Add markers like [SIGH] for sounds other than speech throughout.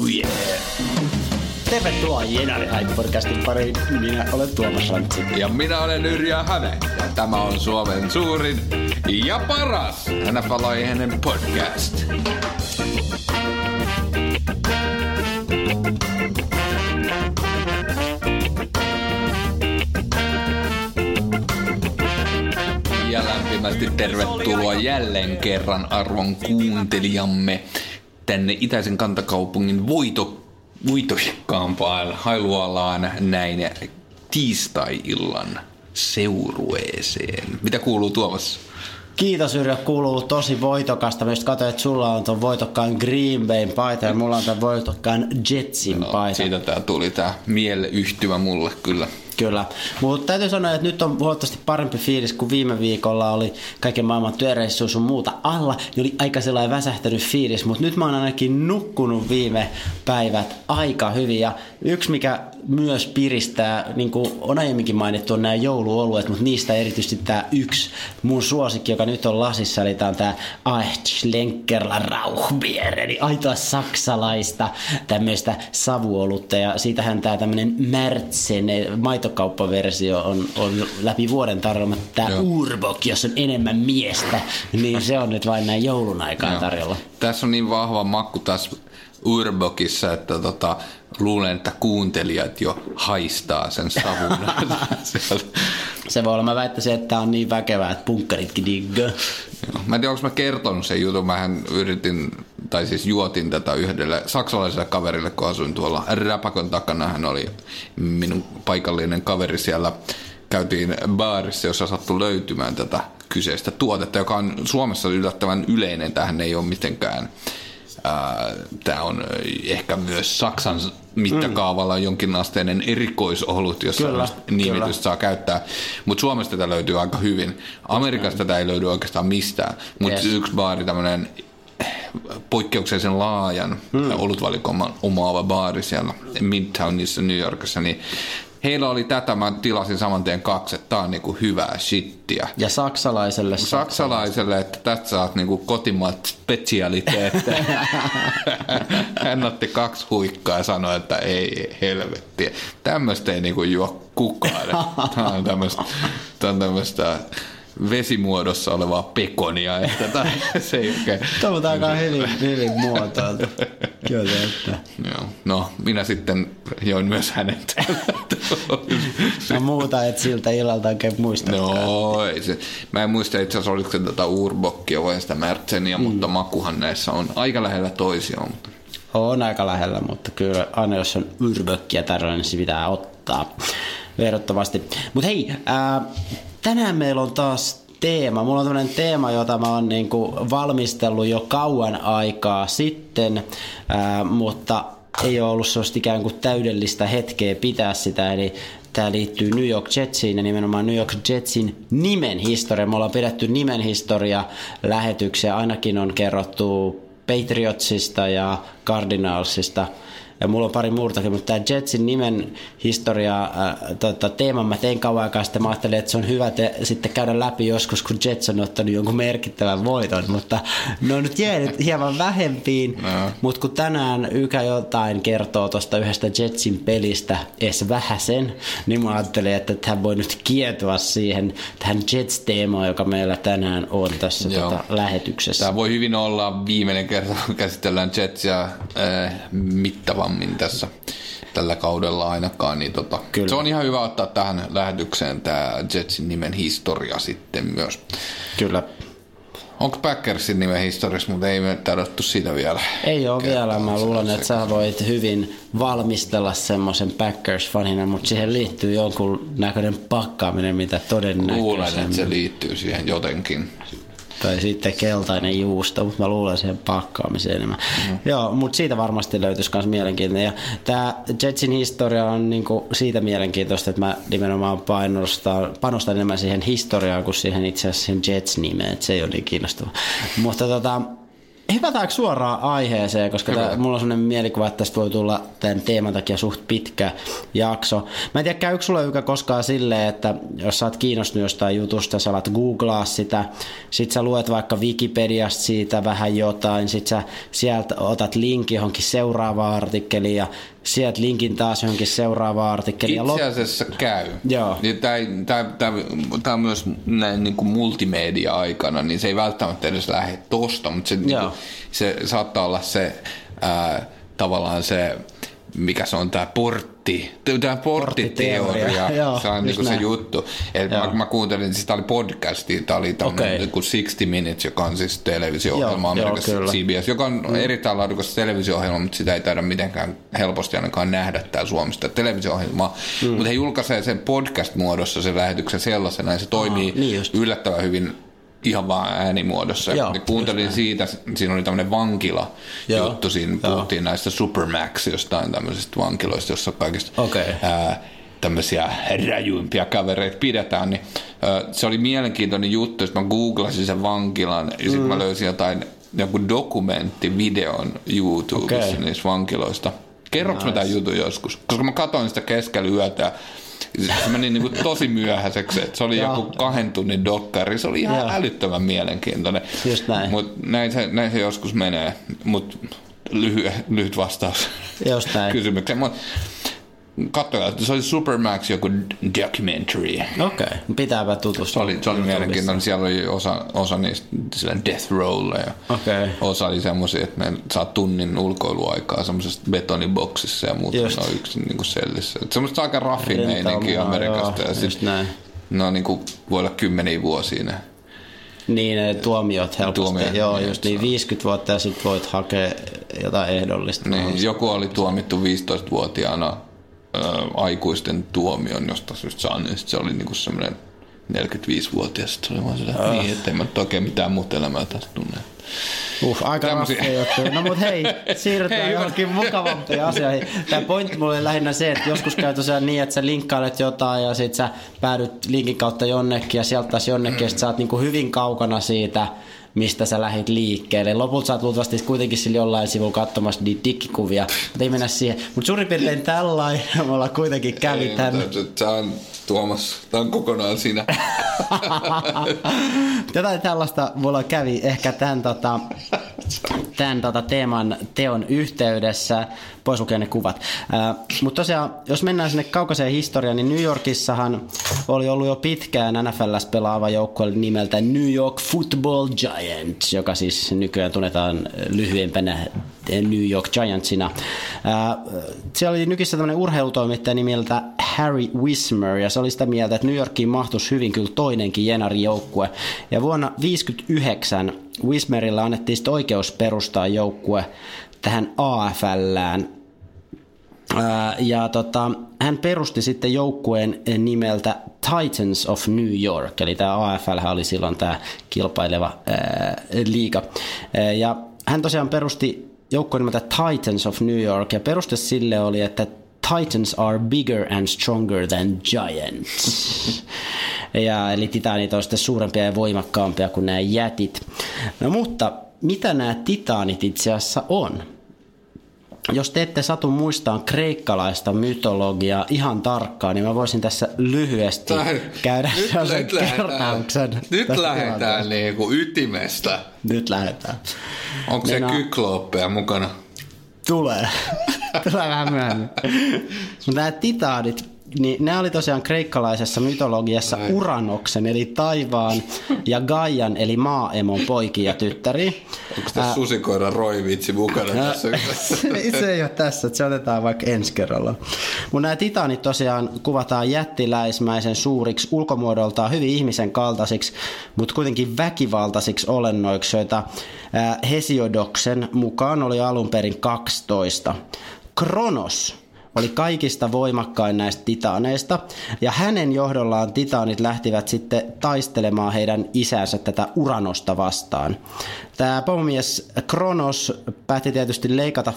Oh yeah. Tervetuloa Jenari Hype podcastin pariin. Minä olen Tuomas Rantsi. Ja minä olen Yrjö Häme. Ja tämä on Suomen suurin ja paras NFL-aiheinen podcast. Ja lämpimästi tervetuloa jälleen kerran arvon kuuntelijamme tänne itäisen kantakaupungin voito, voitokkaampaan Hailualaan näin tiistai-illan seurueeseen. Mitä kuuluu Tuomas? Kiitos Yrjö, kuuluu tosi voitokasta. Myös katsoin, että sulla on tuon voitokkaan Green Bayn paita ja mulla on tämän voitokkaan Jetsin No, paita. siitä tää tuli tää mieleyhtymä mulle kyllä. Kyllä. Mutta täytyy sanoa, että nyt on huomattavasti parempi fiilis, kuin viime viikolla oli kaiken maailman työreissuus sun muuta alla. Niin oli aika sellainen väsähtänyt fiilis, mutta nyt mä oon ainakin nukkunut viime päivät aika hyvin. Ja yksi, mikä myös piristää, niin kuin on aiemminkin mainittu, on nämä jouluoluet, mutta niistä erityisesti tämä yksi mun suosikki, joka nyt on lasissa, eli tämä on tämä Aechtschlenkerla Rauchbier, eli aitoa saksalaista tämmöistä savuolutta. Ja siitähän tämä tämmöinen Märtsen maitokauppaversio on, on läpi vuoden tarjolla, tämä Joo. Urbok, jos on enemmän miestä, niin se on nyt vain näin joulun aikaan Joo. tarjolla. Tässä on niin vahva makku tässä Urbokissa, että tota, luulen, että kuuntelijat jo haistaa sen savun. [LAUGHS] Se voi olla, mä väittäisin, että tämä on niin väkevää, että punkkaritkin diggaa. Joo. Mä en tiedä, onko mä kertonut sen jutun. Mähän yritin, tai siis juotin tätä yhdelle saksalaiselle kaverille, kun asuin tuolla Räpäkön takana. Hän oli minun paikallinen kaveri siellä. Käytiin baarissa, jossa sattui löytymään tätä kyseistä tuotetta, joka on Suomessa yllättävän yleinen. Tähän ei ole mitenkään Tämä on ehkä myös Saksan mittakaavalla mm. jonkinasteinen erikoisolut, jos Kyllä, nimitystä kyllä. saa käyttää. Mutta Suomesta tätä löytyy aika hyvin. Amerikasta tätä ei löydy oikeastaan mistään. Mutta Yes. yes. yksi baari, tämmöinen poikkeuksellisen laajan mm. olutvalikoiman omaava baari siellä Midtownissa New Yorkissa, niin heillä oli tätä, mä tilasin saman tien kaksi, että tää on niinku hyvää shittiä. Ja saksalaiselle Saksalaiselle, että tästä saat niinku kotimaat specialiteetteja. [LAUGHS] Hän otti kaksi huikkaa ja sanoi, että ei helvetti. Tämmöistä ei niinku juo kukaan. Tämä on tämmöistä, tää on tämmöistä vesimuodossa olevaa pekonia. Että tää, [LAUGHS] se ei oikein... Tuo on aika hyvin, hyvin muotoiltu. Kyllä, että. Joo. No, minä sitten join myös hänet. Ja muuta et siltä illalta oikein muista. No, ei se. Mä en muista itse asiassa, oliko se tätä Urbokkia vai sitä Märtseniä, mm. mutta makuhan näissä on aika lähellä toisiaan. Mutta... On aika lähellä, mutta kyllä aina jos on yrvökkiä tarjolla, niin se pitää ottaa verrattavasti. Mutta hei, ää, tänään meillä on taas teema. Mulla on tämmöinen teema, jota mä oon niinku valmistellut jo kauan aikaa sitten, ää, mutta ei ole ollut sellaista ikään kuin täydellistä hetkeä pitää sitä, eli Tämä liittyy New York Jetsiin ja nimenomaan New York Jetsin nimen historia. Me ollaan pidetty nimen historia lähetyksiä. Ainakin on kerrottu Patriotsista ja Cardinalsista. Ja mulla on pari muutakin, mutta tämä Jetsin nimen historia, äh, tota, teeman mä tein kauan aikaa sitten. Mä ajattelin, että se on hyvä te, sitten käydä läpi joskus, kun Jets on ottanut jonkun merkittävän voiton. Mutta ne on nyt jäänyt hieman vähempiin. No. Mutta kun tänään Ykä jotain kertoo tuosta yhdestä Jetsin pelistä edes vähäsen, niin mä ajattelin, että hän voi nyt kietoa siihen tähän Jets-teemaan, joka meillä tänään on tässä Joo. tota, lähetyksessä. Tämä voi hyvin olla viimeinen kerta, kun käsitellään Jetsia äh, mittavammin tässä tällä kaudella ainakaan. Niin tota, Kyllä. se on ihan hyvä ottaa tähän lähetykseen tämä Jetsin nimen historia sitten myös. Kyllä. Onko Packersin nimen historiassa, mutta ei me tarvittu siitä vielä. Ei ole vielä. Mä luulen, että sä voit hyvin valmistella semmoisen Packers-fanina, mutta siihen liittyy jonkun näköinen pakkaaminen, mitä Luulen, että se liittyy siihen jotenkin. Tai sitten keltainen juusto, mutta mä luulen siihen pakkaamiseen enemmän. Mm. Joo, mutta siitä varmasti löytyisi myös mielenkiintoinen. Ja tämä Jetsin historia on niinku siitä mielenkiintoista, että mä nimenomaan painostan, panostan enemmän siihen historiaan kuin siihen itse asiassa siihen Jets-nimeen, että se ei ole niin kiinnostavaa. mutta tota, Hypätäänkö suoraan aiheeseen, koska tää, mulla on sellainen mielikuva, että tästä voi tulla tämän teeman takia suht pitkä jakso. Mä en tiedä, käykö sulla Ykä koskaan silleen, että jos sä oot kiinnostunut jostain jutusta, sä alat googlaa sitä, sit sä luet vaikka Wikipediasta siitä vähän jotain, sit sä sieltä otat linkin johonkin seuraavaan artikkeliin ja sieltä linkin taas johonkin seuraavaan artikkeliin. Itse asiassa käy. Joo. Tämä on myös näin niin kuin multimedia-aikana, niin se ei välttämättä edes lähde tosta, mutta se, niin kuin, se saattaa olla se ää, tavallaan se mikä se on tämä portti, tämä porttiteoria, Joo, se on niinku se juttu. Et mä, mä, kuuntelin, siis tämä oli podcasti, tämä oli tämmöinen okay. 60 Minutes, joka on siis televisio-ohjelma Amerikassa CBS, joka on mm. erittäin laadukas televisio-ohjelma, mutta sitä ei taida mitenkään helposti ainakaan nähdä täällä Suomesta televisio-ohjelmaa. Mm. Mutta he julkaisee sen podcast-muodossa sen lähetyksen sellaisena, ja se toimii Aha, niin yllättävän hyvin ihan vaan äänimuodossa. Joo, ja kuuntelin siitä, siinä oli tämmöinen vankila juttu, siinä Joo. puhuttiin näistä Supermax, jostain tämmöisistä vankiloista, jossa kaikista okay. ää, tämmöisiä räjyimpia kavereita pidetään, niin ää, se oli mielenkiintoinen juttu, että mä googlasin sen vankilan ja sitten mm. mä löysin jotain joku dokumenttivideon YouTubessa okay. niistä vankiloista. Kerroks nice. mä tämän jutun joskus? Koska mä katsoin sitä keskellä yötä se meni niin kuin tosi myöhäiseksi. Että se oli joku kahden tunnin dokkari. Se oli ihan Joo. älyttömän mielenkiintoinen. Just näin. Mut näin, se, näin se joskus menee. Mutta lyhyt, lyhyt vastaus Just näin. kysymykseen. Mut, katsoja, se oli Supermax joku documentary. Okei, okay. pitääpä tutustua. Se oli, se oli mielenkiintoinen. Siellä oli osa, osa niistä death ja okay. osa oli semmoisia, että ne saa tunnin ulkoiluaikaa semmoisessa betoniboksissa ja muuta. Just. Ne on yksin niin kuin sellissä. semmoista aika raffi meininki Amerikasta. Joo, ja sit, näin. Ne on niin kuin, voi olla kymmeniä vuosia ne niin, ne tuomiot helposti. Tuomiot, Joo, niin, just niin 50 vuotta ja sitten voit hakea jotain ehdollista. Niin, joku oli tuomittu 15-vuotiaana aikuisten tuomion josta syystä saanut, niin se oli niinku semmoinen 45-vuotias, se oli vaan oh. niin, ettei mä oikein mitään muuta elämää taas tunne. Uh, aika Tämmöisiä. juttu. No mut hei, siirrytään hei, johonkin mukavampiin asioihin. Tämä pointti mulle oli lähinnä se, että joskus käy tosiaan niin, että sä linkkailet jotain ja sit sä päädyt linkin kautta jonnekin ja sieltä taas jonnekin mm. ja sit sä oot niinku hyvin kaukana siitä mistä sä lähit liikkeelle. Lopulta sä oot luultavasti kuitenkin sillä jollain sivulla katsomassa niitä dikkikuvia, mutta ei mennä siihen. Mutta suurin piirtein tällainen [LAUGHS] me ollaan kuitenkin kävi tämän. Tämä on Tuomas, tämä on kokonaan sinä. [LAUGHS] Jotain tällaista mulla kävi ehkä tämän, tota, [LAUGHS] tämän tota, teeman teon yhteydessä, pois lukea ne kuvat. Mutta tosiaan, jos mennään sinne kaukaiseen historiaan, niin New Yorkissahan oli ollut jo pitkään NFLs pelaava joukkue nimeltä New York Football Giants, joka siis nykyään tunnetaan lyhyempänä New York Giantsina. Siellä oli nykissä tämmöinen urheilutoimittaja nimeltä Harry Wismer, ja se oli sitä mieltä, että New Yorkiin mahtuisi hyvin kyllä toinenkin Jenari joukkue. Ja vuonna 1959 Wismerillä annettiin sitten oikeus perustaa joukkue tähän AFLään. Ja tota, hän perusti sitten joukkueen nimeltä Titans of New York, eli tämä AFL oli silloin tämä kilpaileva ää, liiga. Ja hän tosiaan perusti joukkueen nimeltä Titans of New York, ja peruste sille oli, että Titans are bigger and stronger than giants. [LAUGHS] ja, eli titanit on sitten suurempia ja voimakkaampia kuin nämä jätit. No mutta mitä nämä titaanit itse asiassa on? Jos te ette satu muistaa kreikkalaista mytologiaa ihan tarkkaan, niin mä voisin tässä lyhyesti Tähän, käydä sellaisen kertauksen. Nyt lähdetään niinku ytimestä. Nyt lähdetään. Onko se kyklooppeja mukana? Tulee. [LAUGHS] Tulee vähän myöhemmin. [LAUGHS] Mutta nämä titaanit, niin ne oli tosiaan kreikkalaisessa mytologiassa Näin. Uranoksen, eli taivaan, ja Gaian, eli maaemon poikia tyttäri. Onko tässä susikoira roivitsi mukana tässä? [LAUGHS] se ei ole tässä, että se otetaan vaikka ensi kerralla. Mutta nämä titaanit tosiaan kuvataan jättiläismäisen suuriksi, ulkomuodoltaan hyvin ihmisen kaltaisiksi, mutta kuitenkin väkivaltaisiksi olennoiksi, joita Hesiodoksen mukaan oli alun perin 12. Kronos oli kaikista voimakkain näistä titaaneista, ja hänen johdollaan titaanit lähtivät sitten taistelemaan heidän isänsä tätä Uranosta vastaan. Tämä pomomies Kronos päätti tietysti leikata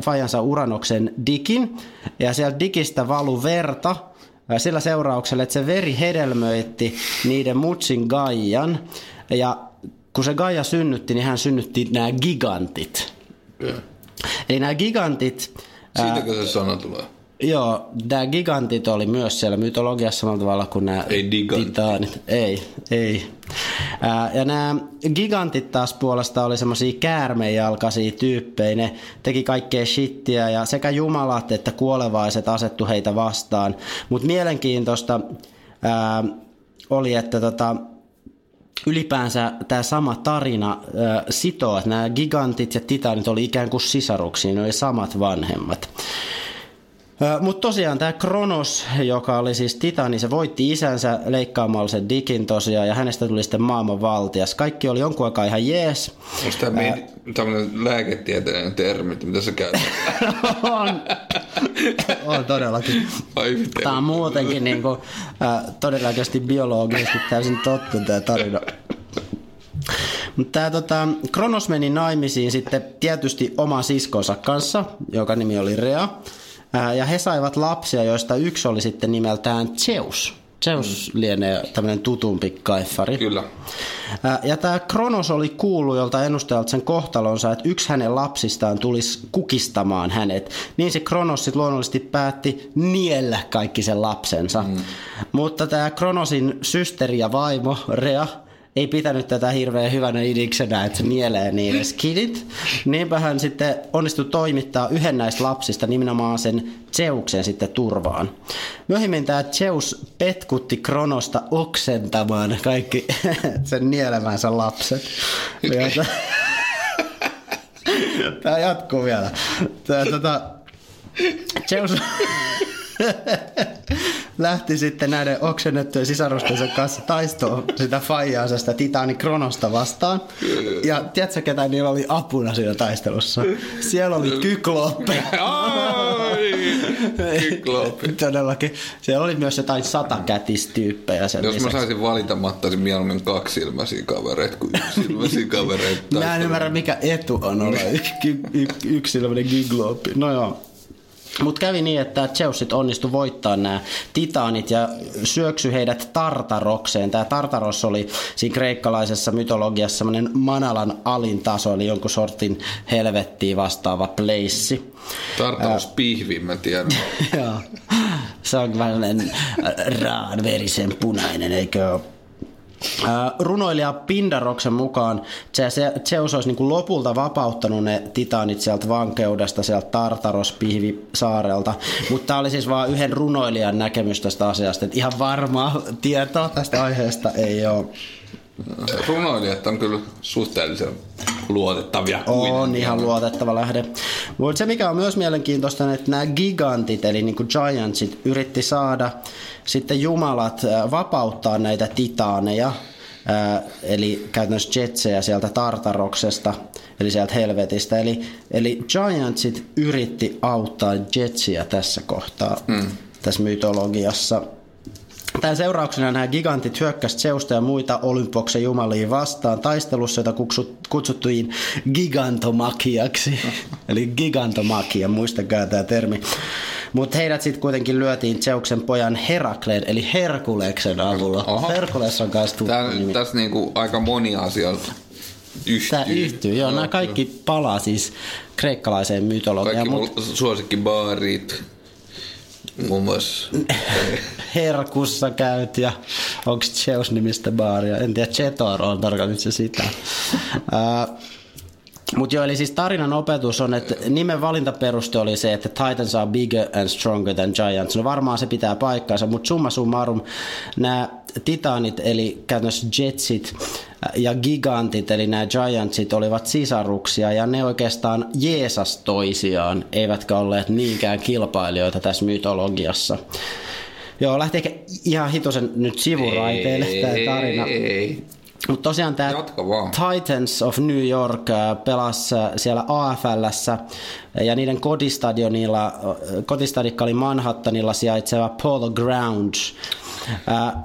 fajansa Uranoksen dikin, ja sieltä dikistä valu verta, sillä seurauksella, että se veri hedelmöitti niiden mutsin Gaian, ja kun se Gaia synnytti, niin hän synnytti nämä gigantit. Eli nämä gigantit, Siitäkö se sana tulee? joo, nämä gigantit oli myös siellä mytologiassa samalla tavalla kuin nämä Ei digantti. titaanit. Ei, ei. Ää, ja nämä gigantit taas puolesta oli semmoisia käärmejalkaisia tyyppejä. Ne teki kaikkea shittiä ja sekä jumalat että kuolevaiset asettu heitä vastaan. Mutta mielenkiintoista ää, oli, että tota, ylipäänsä tämä sama tarina äh, sitoo, että nämä gigantit ja titanit oli ikään kuin sisaruksia, ne oli samat vanhemmat. Mutta tosiaan tämä Kronos, joka oli siis titani, se voitti isänsä leikkaamalla sen dikin tosiaan ja hänestä tuli sitten maailman valtias. Kaikki oli jonkun aikaa ihan jees. Onko tämä med- tämmöinen lääketieteellinen termi, että mitä sä käytät? [LAUGHS] on, on todellakin. Miten? Tämä on muutenkin niin kuin, äh, todennäköisesti biologisesti täysin totta tämä tarina. Mutta tämä tota, Kronos meni naimisiin sitten tietysti oman siskonsa kanssa, joka nimi oli Rea. Ja he saivat lapsia, joista yksi oli sitten nimeltään Zeus. Zeus lienee tämmöinen tutumpi kaifari. Kyllä. Ja tämä Kronos oli kuullut jolta ennustajalta sen kohtalonsa, että yksi hänen lapsistaan tulisi kukistamaan hänet. Niin se Kronos sitten luonnollisesti päätti niellä kaikki sen lapsensa. Mm. Mutta tämä Kronosin systeri ja vaimo Rea ei pitänyt tätä hirveän hyvänä idiksenä, että se nielee niille skidit. Niinpä hän sitten onnistui toimittaa yhden näistä lapsista nimenomaan sen Zeuksen sitten turvaan. Myöhemmin tämä Zeus petkutti Kronosta oksentamaan kaikki [LAUGHS] sen nielemänsä lapset. Tämä [LAUGHS] jatkuu vielä. Tämä, tota, Zeus [LAUGHS] lähti sitten näiden oksennettujen sisarustensa kanssa taistoon sitä faijaansa, sitä titaani Kronosta vastaan. Ja tiedätkö, ketä niillä oli apuna siinä taistelussa? Siellä oli Kykloppi. Ai, Kykloppi. [LAUGHS] Todellakin. Siellä oli myös jotain satakätistyyppejä sen Jos mä lisäksi. saisin valita, mä ottaisin mieluummin kaksi silmäisiä kavereita kuin yksi kavereita. [LAUGHS] Mä en ymmärrä, mikä etu on olla [LAUGHS] y- y-. No joo. Mutta kävi niin, että Zeus sit onnistui voittaa nämä titaanit ja syöksy heidät Tartarokseen. Tämä Tartaros oli siinä kreikkalaisessa mytologiassa semmoinen Manalan alin taso, eli jonkun sortin helvettiä vastaava pleissi. Tartarus pihvi, mä tiedän. [LAUGHS] Joo. Se on vähän sellainen raan verisen punainen, eikö ole? Runoilija Pindaroksen mukaan Zeus olisi niin kuin lopulta vapauttanut ne titaanit sieltä vankeudesta, sieltä Tartaros-pihvisaarelta, mutta tämä oli siis vain yhden runoilijan näkemys tästä asiasta, että ihan varmaa tietoa tästä aiheesta ei ole. Runoilijat on kyllä suhteellisen luotettavia. On kuitenkin. ihan luotettava lähde. Mutta se mikä on myös mielenkiintoista, että nämä gigantit, eli niin kuin giantsit, yritti saada sitten jumalat vapauttaa näitä titaaneja, eli käytännössä jetsejä sieltä Tartaroksesta, eli sieltä helvetistä. Eli, eli giantsit yritti auttaa jetsiä tässä kohtaa, mm. tässä mytologiassa. Tämän seurauksena nämä gigantit hyökkäsivät Zeusta ja muita Olympoksen jumalia vastaan taistelussa, jota kutsut- kutsuttiin gigantomakiaksi. [LAUGHS] Eli gigantomakia, muistakaa tämä termi. Mutta heidät sitten kuitenkin lyötiin Zeuksen pojan Herakleen, eli Herkuleksen avulla. Oho. Herkules on kanssa tuttu tässä niinku aika moni asia yhtyy. Tämä yhtyy, joo, nämä kaikki palaa siis kreikkalaiseen mytologiaan, Kaikki mun suosikkibaarit. Muun muassa. Herkussa käyt ja onko Zeus nimistä baaria? En tiedä, Chetor on tarkoitan se sitä. Mutta joo, eli siis tarinan opetus on, että nimen valintaperuste oli se, että Titans are bigger and stronger than giants. No varmaan se pitää paikkaansa, mutta summa summarum, nämä titaanit, eli käytännössä jetsit ja gigantit, eli nämä giantsit olivat sisaruksia ja ne oikeastaan jeesas toisiaan, eivätkä olleet niinkään kilpailijoita tässä mytologiassa. Joo, lähti ehkä ihan hitosen nyt sivuraiteille tämä tarina. Ei. Mutta tosiaan tämä. Titans of New York pelasi siellä AFLssä ja niiden kotistadionilla, kotistadikka oli Manhattanilla sijaitseva Polo Grounds.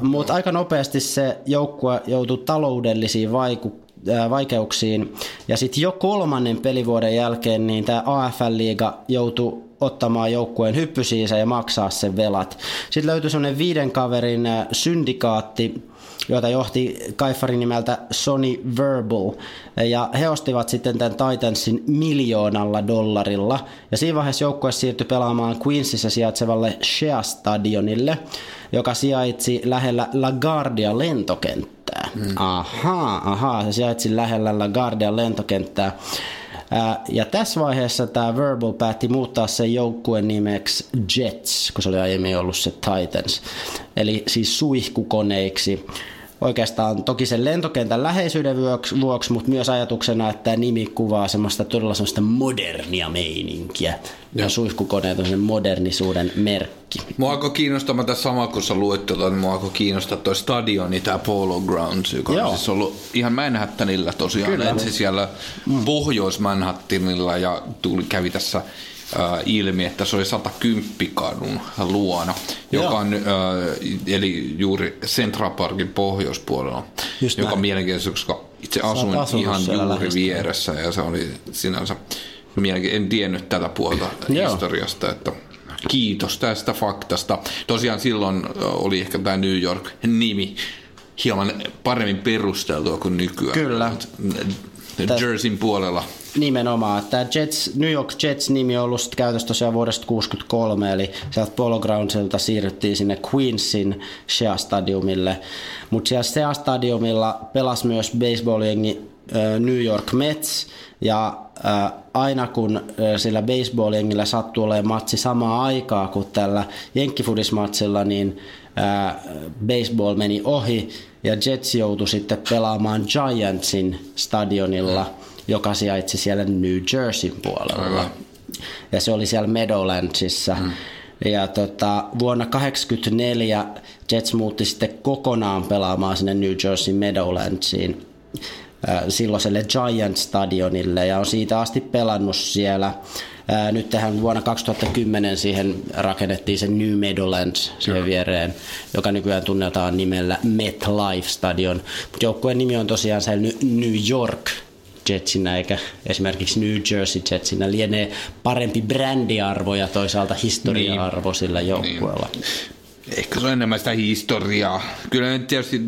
Mutta aika nopeasti se joukkue joutui taloudellisiin vaiku- vaikeuksiin. Ja sitten jo kolmannen pelivuoden jälkeen niin tämä AFL-liiga joutui ottamaan joukkueen hyppysiinsä ja maksaa sen velat. Sitten löytyi semmoinen viiden kaverin syndikaatti, joita johti kaifarin nimeltä Sony Verbal. Ja he ostivat sitten tämän Titansin miljoonalla dollarilla. Ja siinä vaiheessa joukkue siirtyi pelaamaan Queensissa sijaitsevalle Shea Stadionille, joka sijaitsi lähellä LaGuardia lentokenttää. Mm. Ahaa, ahaa, se sijaitsi lähellä LaGuardia lentokenttää. Ja tässä vaiheessa tämä Verbal päätti muuttaa sen joukkueen nimeksi Jets, kun se oli aiemmin ollut se Titans. Eli siis suihkukoneiksi oikeastaan toki sen lentokentän läheisyyden vuoksi, mutta myös ajatuksena, että tämä nimi kuvaa semmoista todella semmoista modernia meininkiä. Ja suihkukoneet on sen modernisuuden merkki. Mua alkoi kiinnostaa, mä tässä sama kun sä luet tuota, niin mua alkoi kiinnostaa toi stadioni, tämä Polo Grounds, joka Joo. on siis ollut ihan Manhattanilla tosiaan. Kyllä. Ensin siellä mm. Pohjois-Manhattanilla ja tuli, kävi tässä ilmi, että se oli 110 kadun luona, Joo. joka on, äh, eli juuri Central Parkin pohjoispuolella, Just joka on mielenkiintoista, koska itse asuin ihan juuri lähestä. vieressä ja se oli sinänsä mielenkiintoista. En tiennyt tätä puolta Joo. historiasta, että kiitos tästä faktasta. Tosiaan silloin oli ehkä tämä New York-nimi hieman paremmin perusteltua kuin nykyään. Kyllä. Jerseyn puolella Nimenomaan. Tämä Jets, New York Jets-nimi on ollut käytössä tosiaan vuodesta 1963, eli sieltä Polo Groundsilta siirryttiin sinne Queensin Shea Stadiumille. Mutta siellä Shea Stadiumilla pelasi myös baseball-jengi New York Mets, ja aina kun sillä baseball-jengillä sattuu olemaan matsi samaa aikaa kuin tällä jenkkifudismatsilla, niin baseball meni ohi, ja Jets joutui sitten pelaamaan Giantsin stadionilla – joka sijaitsi siellä New Jerseyn puolella. Aivan. Ja se oli siellä Meadowlandsissa. Mm. Ja tota, vuonna 1984 Jets muutti sitten kokonaan pelaamaan sinne New Jersey Meadowlandsiin silloiselle Giant Stadionille ja on siitä asti pelannut siellä. Nyt tähän vuonna 2010 siihen rakennettiin se New Meadowlands siihen viereen, joka nykyään tunnetaan nimellä MetLife Stadion. Mutta joukkueen nimi on tosiaan se New York Jetsinä eikä esimerkiksi New Jersey Jetsinä lienee parempi brändiarvo ja toisaalta historia-arvo niin. sillä joukkueella. Niin. Ehkä se on enemmän sitä historiaa. Kyllä nyt tietysti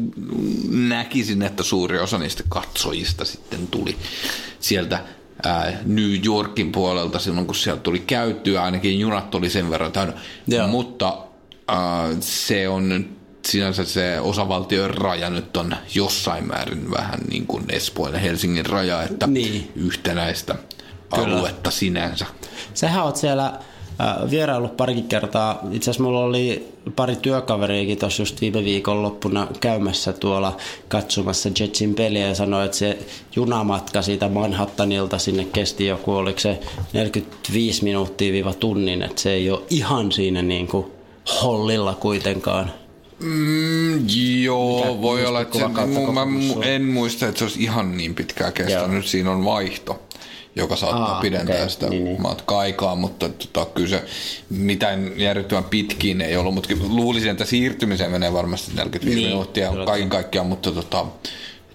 näkisin, että suuri osa niistä katsojista sitten tuli sieltä New Yorkin puolelta silloin, kun sieltä tuli käyttyä. Ainakin junat oli sen verran täynnä. Joo. Mutta se on sinänsä se osavaltion raja nyt on jossain määrin vähän niin kuin Espoon ja Helsingin raja, että niin. yhtenäistä Kyllä. aluetta sinänsä. Sähän oot siellä äh, vieraillut parikin kertaa. Itse asiassa mulla oli pari työkaveriakin tuossa just viime viikon loppuna käymässä tuolla katsomassa Jetsin peliä ja sanoi, että se junamatka siitä Manhattanilta sinne kesti joku, oliko se 45 minuuttia viiva tunnin, että se ei ole ihan siinä niin kuin hollilla kuitenkaan. Mm, joo, Mikä voi olla, että se, mä en muista, että se olisi ihan niin pitkään kestänyt. Joo. Siinä on vaihto, joka saattaa Aa, pidentää okay. sitä niin, niin. matkaa mutta tota, kyllä se mitään järjettömän pitkin ei ollut, mutta luulisin, että siirtymiseen menee varmasti 45 niin, minuuttia kaiken kaikkiaan, mutta tota,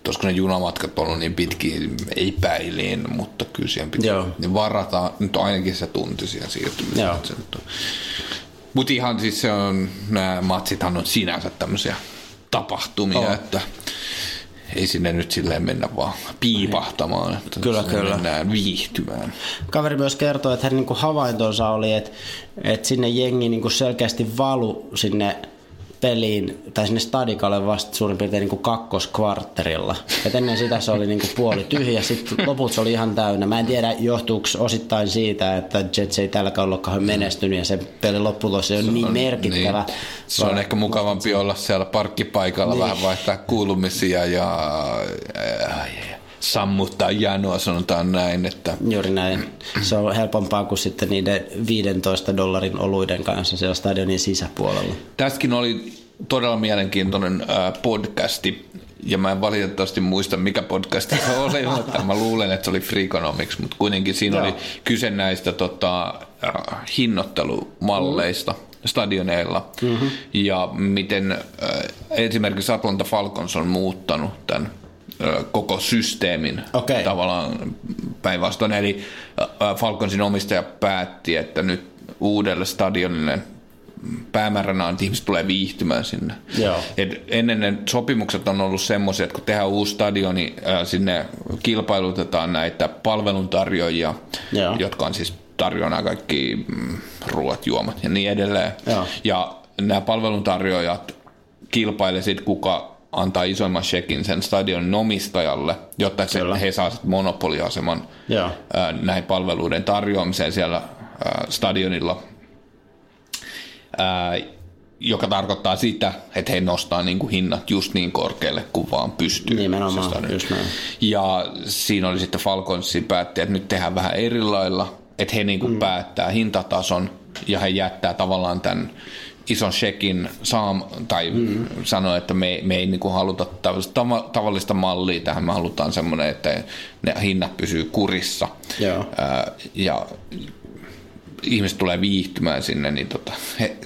olisiko ne junamatkat ollut niin pitkiä, ei päiliin, mutta kyllä siihen pitää niin varataan nyt ainakin se tunti siihen siirtymiseen. Joo. Se nyt on mutta ihan siis se on, nämä matsithan on sinänsä tämmöisiä tapahtumia, oh. että ei sinne nyt silleen mennä vaan piipahtamaan, että kyllä, kyllä. mennään viihtymään. Kaveri myös kertoi, että hänen niin havaintonsa oli, että, että sinne jengi niin selkeästi valu sinne peliin, tai sinne stadikalle vasta suurin piirtein niin kuin kakkoskvartterilla. Et ennen sitä se oli niin kuin puoli tyhjä, sitten loput se oli ihan täynnä. Mä en tiedä, johtuuko osittain siitä, että Jets ei tällä kaudella kauhean menestynyt ja se pelin lopputulos ei ole niin merkittävä. Niin. Se on ehkä mukavampi olla siellä parkkipaikalla, niin. vähän vaihtaa kuulumisia ja... Äh, sammuttaa janoa, sanotaan näin. Että... Juuri näin. Se on helpompaa kuin sitten niiden 15 dollarin oluiden kanssa siellä stadionin sisäpuolella. Tässäkin oli todella mielenkiintoinen äh, podcasti, ja mä en valitettavasti muista, mikä podcast se [LAUGHS] oli, mutta mä luulen, että se oli Freakonomics, mutta kuitenkin siinä Joo. oli kyse näistä tota, äh, hinnoittelumalleista. Mm stadioneilla mm-hmm. ja miten äh, esimerkiksi Atlanta Falcons on muuttanut tämän koko systeemin Okei. tavallaan päinvastoin. Eli Falconsin omistaja päätti, että nyt uudelle stadionille päämääränä on, että ihmiset tulee viihtymään sinne. Joo. Et ennen ne sopimukset on ollut semmoisia, että kun tehdään uusi stadioni, ää, sinne kilpailutetaan näitä palveluntarjoajia, Joo. jotka on siis tarjoaa kaikki mm, ruoat, juomat ja niin edelleen. Joo. Ja nämä palveluntarjoajat kilpailee sitten, kuka antaa isoimman shekin sen stadionin omistajalle, jotta se, he saavat monopoliaseman Joo. ää, näihin palveluiden tarjoamiseen siellä ää, stadionilla, ää, joka tarkoittaa sitä, että he nostaa niin kuin hinnat just niin korkealle kuin vaan pystyy. Nimenomaan, just näin. Ja siinä oli sitten Falconsin päätti, että nyt tehdään vähän eri lailla, että he niin kuin mm. päättää hintatason ja he jättää tavallaan tämän ison shekin saam, tai mm. sanoo, että me, me ei niin kuin haluta tavallista mallia tähän, me halutaan semmoinen, että ne hinnat pysyy kurissa. Joo. Ää, ja ihmiset tulee viihtymään sinne, niin tota, he,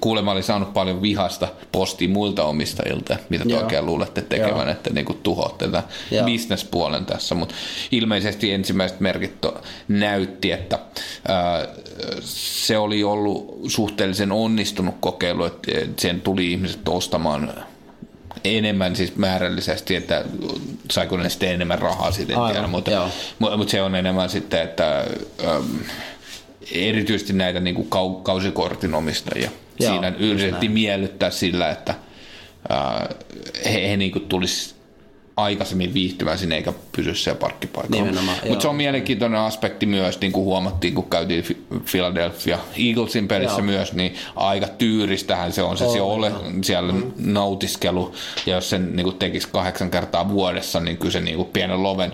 kuulemma oli saanut paljon vihasta postia muilta omistajilta, mitä te Joo. oikein luulette tekevän, Joo. että niin tuhoatte tätä bisnespuolen tässä, mutta ilmeisesti ensimmäiset merkit to- näytti, että ää, se oli ollut suhteellisen onnistunut kokeilu, että sen tuli ihmiset ostamaan enemmän siis määrällisesti, että saiko ne sitten enemmän rahaa sitten, Aivan, tiedä, mutta, mutta, mutta se on enemmän sitten, että äm, erityisesti näitä niin kuin kau, kausikortin omistajia. Joo, Siinä yritettiin miellyttää sillä, että ää, he, he niin kuin tulisi aikaisemmin viihtymään sinne eikä pysy siellä parkkipaikalla. Mutta se on mielenkiintoinen aspekti myös, niin kuin huomattiin, kun käytiin Philadelphia Eaglesin pelissä Joo. myös, niin aika tyyristähän se on se, se ole siellä mm. nautiskelu, ja jos sen niin kuin tekisi kahdeksan kertaa vuodessa, niin kyllä se niin kuin pienen loven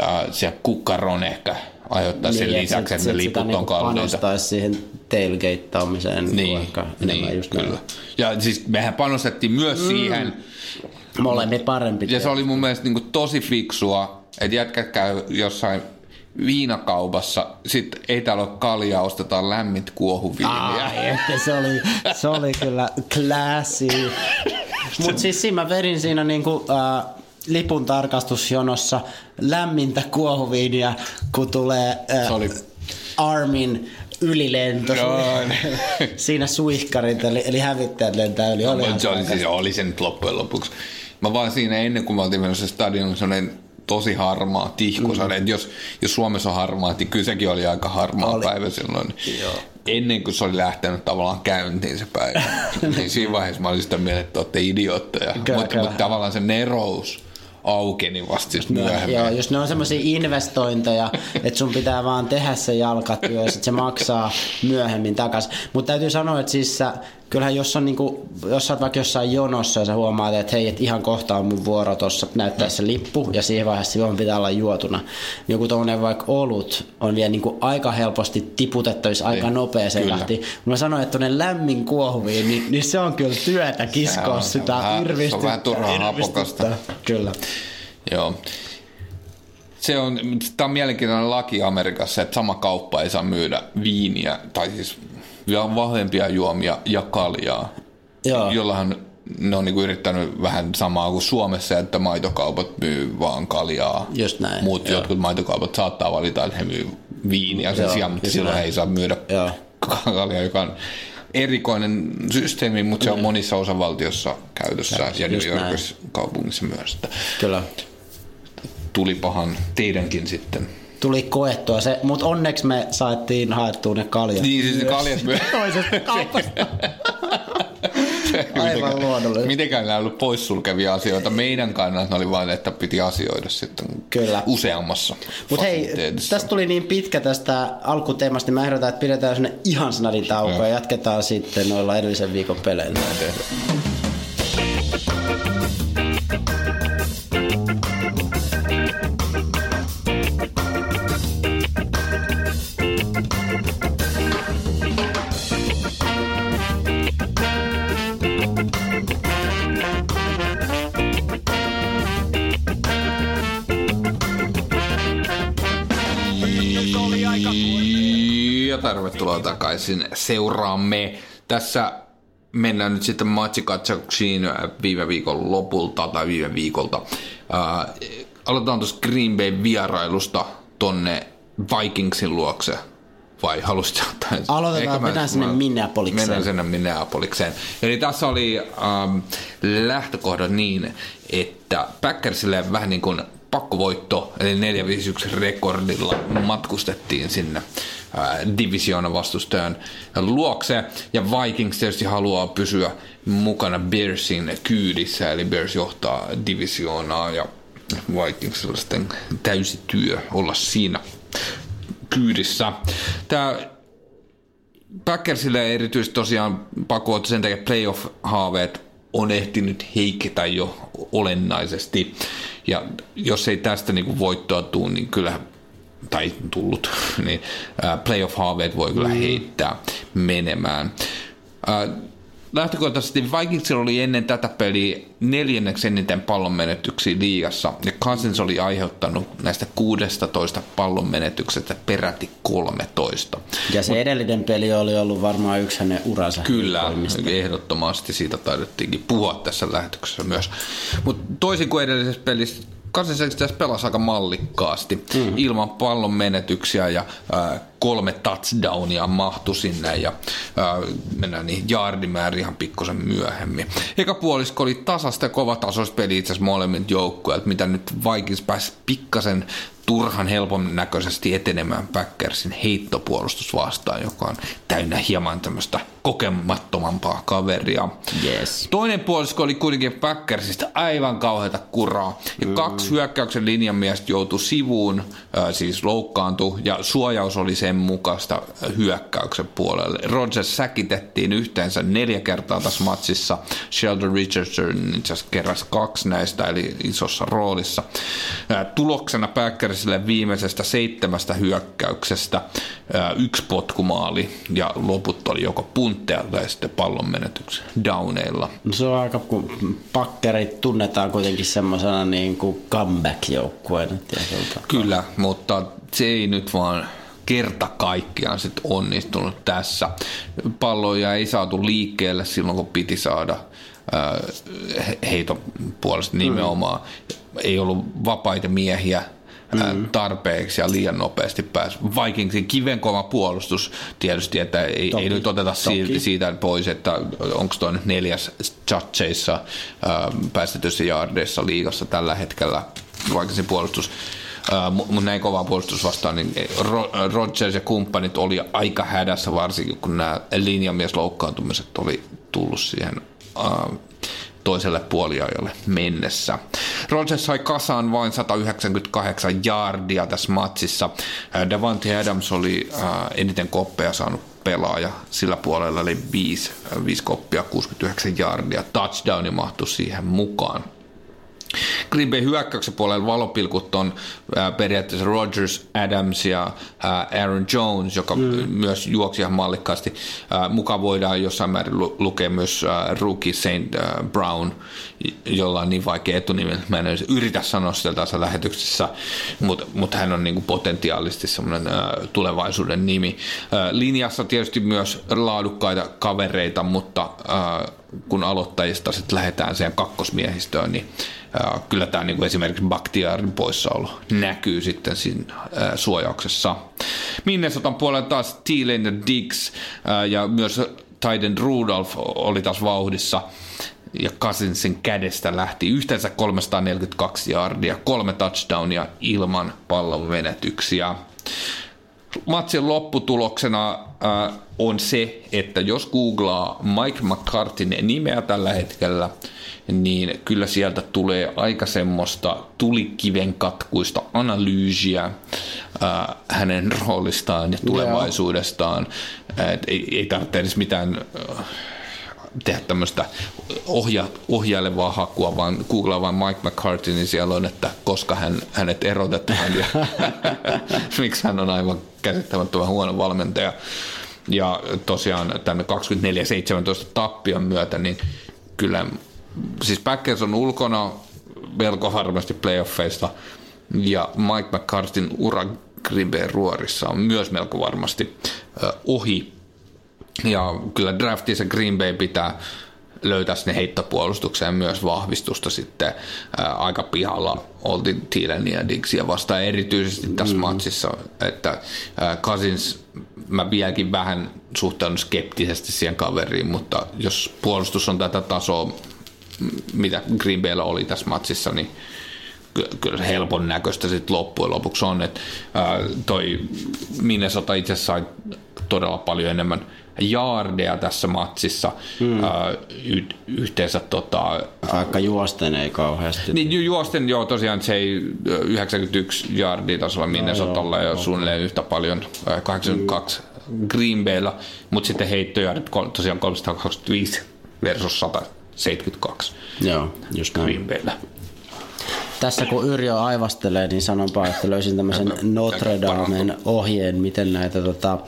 ää, siellä kukkaroon ehkä aiheuttaa sen Niin, et lisäksi, että ne liput on kalliita. siihen tailgateaamiseen Niin, vaikka niin just kyllä. näin. Ja siis mehän panostettiin myös mm. siihen, Molemmin parempi. ja se oli mun mielestä niin kuin tosi fiksua, että jätkät käy jossain viinakaupassa, sit ei täällä ole kaljaa, ostetaan lämmit kuohuviiniä. Ai, että se oli, se oli kyllä classy. [LAUGHS] Mutta siis siinä mä vedin siinä niinku, äh, lipun tarkastusjonossa lämmintä kuohuviiniä, kun tulee äh, oli- Armin ylilento. Joo, [LAUGHS] siinä suihkarit, eli, eli hävittäjät lentää yli. Oli Mutta se oli, siis, oli se nyt loppujen lopuksi. Mä vaan siinä ennen kuin mä oltiin menossa stadionille, sellainen tosi harmaa tihkusade. Mm. Jos, jos Suomessa on harmaa, niin kyllä sekin oli aika harmaa Oli. päivä silloin. Ennen kuin se oli lähtenyt tavallaan käyntiin se päivä. [LAUGHS] niin siinä vaiheessa mä olin sitä mieltä, että olette idiootteja. Kyllä, Mutta mut tavallaan se nerous aukeni vasta siis myöhemmin. Joo, jos ne on semmoisia investointeja, että sun pitää vaan tehdä se jalkatyö ja sit se maksaa myöhemmin takaisin. Mutta täytyy sanoa, että siis sä, kyllähän jos, on niinku, jos oot vaikka jossain jonossa ja sä huomaat, että hei, et ihan kohta on mun vuoro tuossa näyttää se lippu ja siihen vaiheessa juoma pitää olla juotuna. Joku tommonen vaikka olut on vielä niinku aika helposti tiputettavissa aika Niin, nopeeseen tahtiin. Kun mä sanoin, että tuonne lämmin kuohuviin, niin, niin se on kyllä työtä kiskoa on- se on sitä, vähän- se on vähän turhaa. Kyllä. Joo. Se on, tämä on mielenkiintoinen laki Amerikassa, että sama kauppa ei saa myydä viiniä, tai siis vielä vahvempia juomia ja kaljaa. Joo. Jollahan ne on niinku yrittänyt vähän samaa kuin Suomessa, että maitokaupat myy vaan kaljaa. Just näin, joo. jotkut maitokaupat saattaa valita, että he myy viiniä sen Joo, sijaan, mutta silloin näin. he ei saa myydä Joo. kaljaa, joka on erikoinen systeemi, mutta se on monissa osavaltiossa käytössä Käytössä, ja New. Yorkissa kaupungissa myös. Kyllä. tulipahan teidänkin sitten. Tuli koettua se, mutta onneksi me saatiin haettua ne kaljat. Niin, siis ne kaljat myös. [LAUGHS] Toisesta kaupasta. Aivan luonnollisesti. Mitenkään nämä ollut poissulkevia asioita. Meidän kannalta oli vain, että piti asioida sitten Kyllä. useammassa Mutta hei, tästä tuli niin pitkä tästä alkuteemasta, niin mä ehdotan, että pidetään sinne ihan snadin tauko ja jatketaan sitten noilla edellisen viikon peleillä. Ja tervetuloa takaisin seuraamme. Tässä mennään nyt sitten matsikatsauksiin viime viikon lopulta tai viime viikolta. Äh, aloitetaan tuossa Green Bay vierailusta tonne Vikingsin luokse. Vai halusit ottaa? Aloitetaan, mennään sinne Minneapolikseen. Mennään sinne Minneapolikseen. Eli tässä oli ähm, lähtökohdat niin, että Packersille vähän niin kuin pakkovoitto, eli 451 rekordilla matkustettiin sinne divisioona vastustajan luokse. Ja Vikings tietysti haluaa pysyä mukana Bearsin kyydissä, eli Bears johtaa divisioonaa ja Vikingsilla sitten täysi työ olla siinä kyydissä. Tämä Packersille erityisesti tosiaan pakko sen takia playoff-haaveet on ehtinyt heiketä jo olennaisesti. Ja jos ei tästä niin voittoa tule, niin kyllä tai tullut, [LAUGHS] niin playoff-haaveet voi kyllä mm. heittää menemään lähtökohtaisesti Vikingsilla oli ennen tätä peliä neljänneksi eniten pallonmenetyksiä liigassa, ja Cousins oli aiheuttanut näistä 16 pallonmenetyksestä peräti 13. Ja se Mut, edellinen peli oli ollut varmaan yksi hänen uransa. Kyllä, ehdottomasti siitä taidettiinkin puhua tässä lähetyksessä myös. Mutta toisin kuin edellisessä pelissä, Cousins tässä pelasi aika mallikkaasti, mm. ilman pallon menetyksiä ja äh, kolme touchdownia mahtu sinne ja äh, mennään niihin jaardimäärin ihan pikkusen myöhemmin. Eka puolisko oli tasasta ja kova tasoista peli itse asiassa molemmilta joukkueilta, mitä nyt Vikings pääsi pikkasen turhan helpon näköisesti etenemään Packersin heittopuolustus vastaan, joka on täynnä hieman tämmöistä kokemattomampaa kaveria. Yes. Toinen puolisko oli kuitenkin Packersista aivan kauheata kuraa. Ja mm. kaksi hyökkäyksen linjan miestä joutui sivuun, äh, siis loukkaantui, ja suojaus oli sen mukaista hyökkäyksen puolelle. Rodgers säkitettiin yhteensä neljä kertaa tässä matsissa. Sheldon Richardson itse asiassa keräsi kaksi näistä, eli isossa roolissa. Tuloksena Packersille viimeisestä seitsemästä hyökkäyksestä yksi potkumaali, ja loput oli joko puntteja tai sitten pallon menetyksen downeilla. No se on aika, kun pakkerit tunnetaan kuitenkin semmoisena niin kuin comeback-joukkueena. Kyllä, mutta se ei nyt vaan kerta kaikkiaan sit onnistunut tässä. Palloja ei saatu liikkeelle silloin, kun piti saada heiton puolesta nimenomaan. Mm. Ei ollut vapaita miehiä mm. tarpeeksi ja liian nopeasti pääsi. Vikingsin kivenkova puolustus tietysti, että ei, ei nyt oteta siitä, siitä pois, että onko nyt neljäs chatcheissa päästetyssä jaardeissa liigassa tällä hetkellä Vikingsin puolustus. Mutta näin kovaa puolustus vastaan, niin Rodgers ja kumppanit oli aika hädässä, varsinkin kun nämä linjamies loukkaantumiset oli tullut siihen toiselle puoliajalle mennessä. Rodgers sai kasaan vain 198 jardia tässä matsissa. Davante Adams oli eniten koppeja saanut pelaaja. Sillä puolella oli 5, 5 koppia, 69 jardia. Touchdowni mahtui siihen mukaan. Green Bay hyökkäyksen puolella valopilkut on äh, periaatteessa Rodgers, Adams ja äh, Aaron Jones, joka mm. myös juoksi ihan mallikkaasti. Äh, mukaan voidaan jossain määrin lu- lukea myös äh, rookie Saint äh, Brown, jolla on niin vaikea etunimi, mä en yritä sanoa sitä tässä lähetyksessä, mutta mut hän on niinku potentiaalisesti semmoinen äh, tulevaisuuden nimi. Äh, linjassa tietysti myös laadukkaita kavereita, mutta äh, kun aloittajista sitten lähdetään siihen kakkosmiehistöön, niin äh, kyllä tämä niin esimerkiksi Bakhtiarin poissaolo näkyy sitten siinä äh, suojauksessa. Minnesotan puolella taas Thielen ja Diggs äh, ja myös Tyden Rudolph oli taas vauhdissa ja Cousinsin kädestä lähti yhteensä 342 yardia, kolme touchdownia ilman pallon venetyksiä. Matsin lopputuloksena äh, on se, että jos googlaa Mike McCartin nimeä tällä hetkellä, niin kyllä sieltä tulee aika semmoista tulikiven katkuista analyysiä äh, hänen roolistaan ja tulevaisuudestaan. Et ei, ei tarvitse edes mitään äh, tehdä tämmöistä ohja, ohjailevaa hakua, vaan googlaa vain Mike McCarthy, niin siellä on, että koska hän, hänet erotetaan ja [LAUGHS] miksi hän on aivan käsittämättömän huono valmentaja. Ja tosiaan tämän 24-17 tappion myötä, niin kyllä, siis Packers on ulkona melko varmasti playoffeista, ja Mike McCartin ura Bay ruorissa on myös melko varmasti ohi. Ja kyllä draftissa Green Bay pitää löytäisi ne heittopuolustukseen myös vahvistusta sitten ää, aika pihalla oltiin Thielen ja Dixia vastaan erityisesti tässä mm. matsissa, että ää, Cousins mä vieläkin vähän suhtaudun skeptisesti siihen kaveriin, mutta jos puolustus on tätä tasoa, mitä Green Baylla oli tässä matsissa, niin kyllä se helpon näköistä sitten loppujen lopuksi on, että ää, toi Minnesota itse asiassa sai todella paljon enemmän jaardeja tässä matsissa hmm. ää, y- yhteensä tota, Vaikka juosten ei kauheasti. Niin juosten joo tosiaan se ei 91 jaardia tasolla Minnesotalla ja suunnilleen yhtä paljon 82 hmm. Green Baylla, mutta sitten heittojaardit tosiaan 325 versus 172 Joo, just näin. Green Bayllä tässä kun Yrjö aivastelee, niin sanonpa, että löysin tämmöisen Notre Damen ohjeen, miten näitä tota,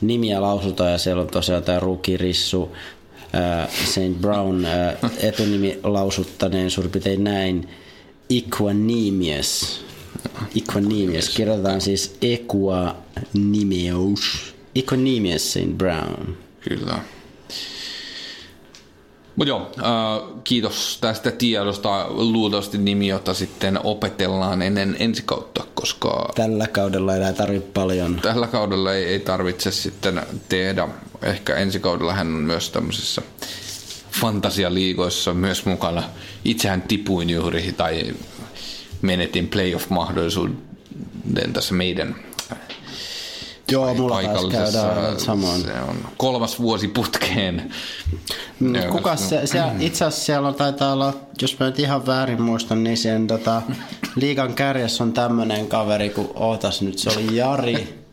nimiä lausutaan. Ja siellä on tosiaan tämä Ruki Rissu, äh, St. Brown äh, etunimi lausuttaneen suurin piirtein näin. Equanimius. Equanimius. Kirjoitetaan siis Equanimius. Equanimius St. Brown. Kyllä. Mutta joo, äh, kiitos tästä tiedosta. Luultavasti nimi, jota sitten opetellaan ennen ensi kautta, koska... Tällä kaudella ei tarvitse paljon. Tällä kaudella ei, ei tarvitse sitten tehdä. Ehkä ensi kaudella hän on myös tämmöisissä fantasialiigoissa myös mukana. Itsehän tipuin juuri tai menetin playoff-mahdollisuuden tässä meidän Joo, mulla käydään samoin. Se on kolmas vuosi putkeen. Mm, kukas se, se, itse asiassa siellä taitaa olla, jos mä nyt ihan väärin muistan, niin sen tota, liigan kärjessä on tämmönen kaveri, kun ootas nyt, se oli Jari.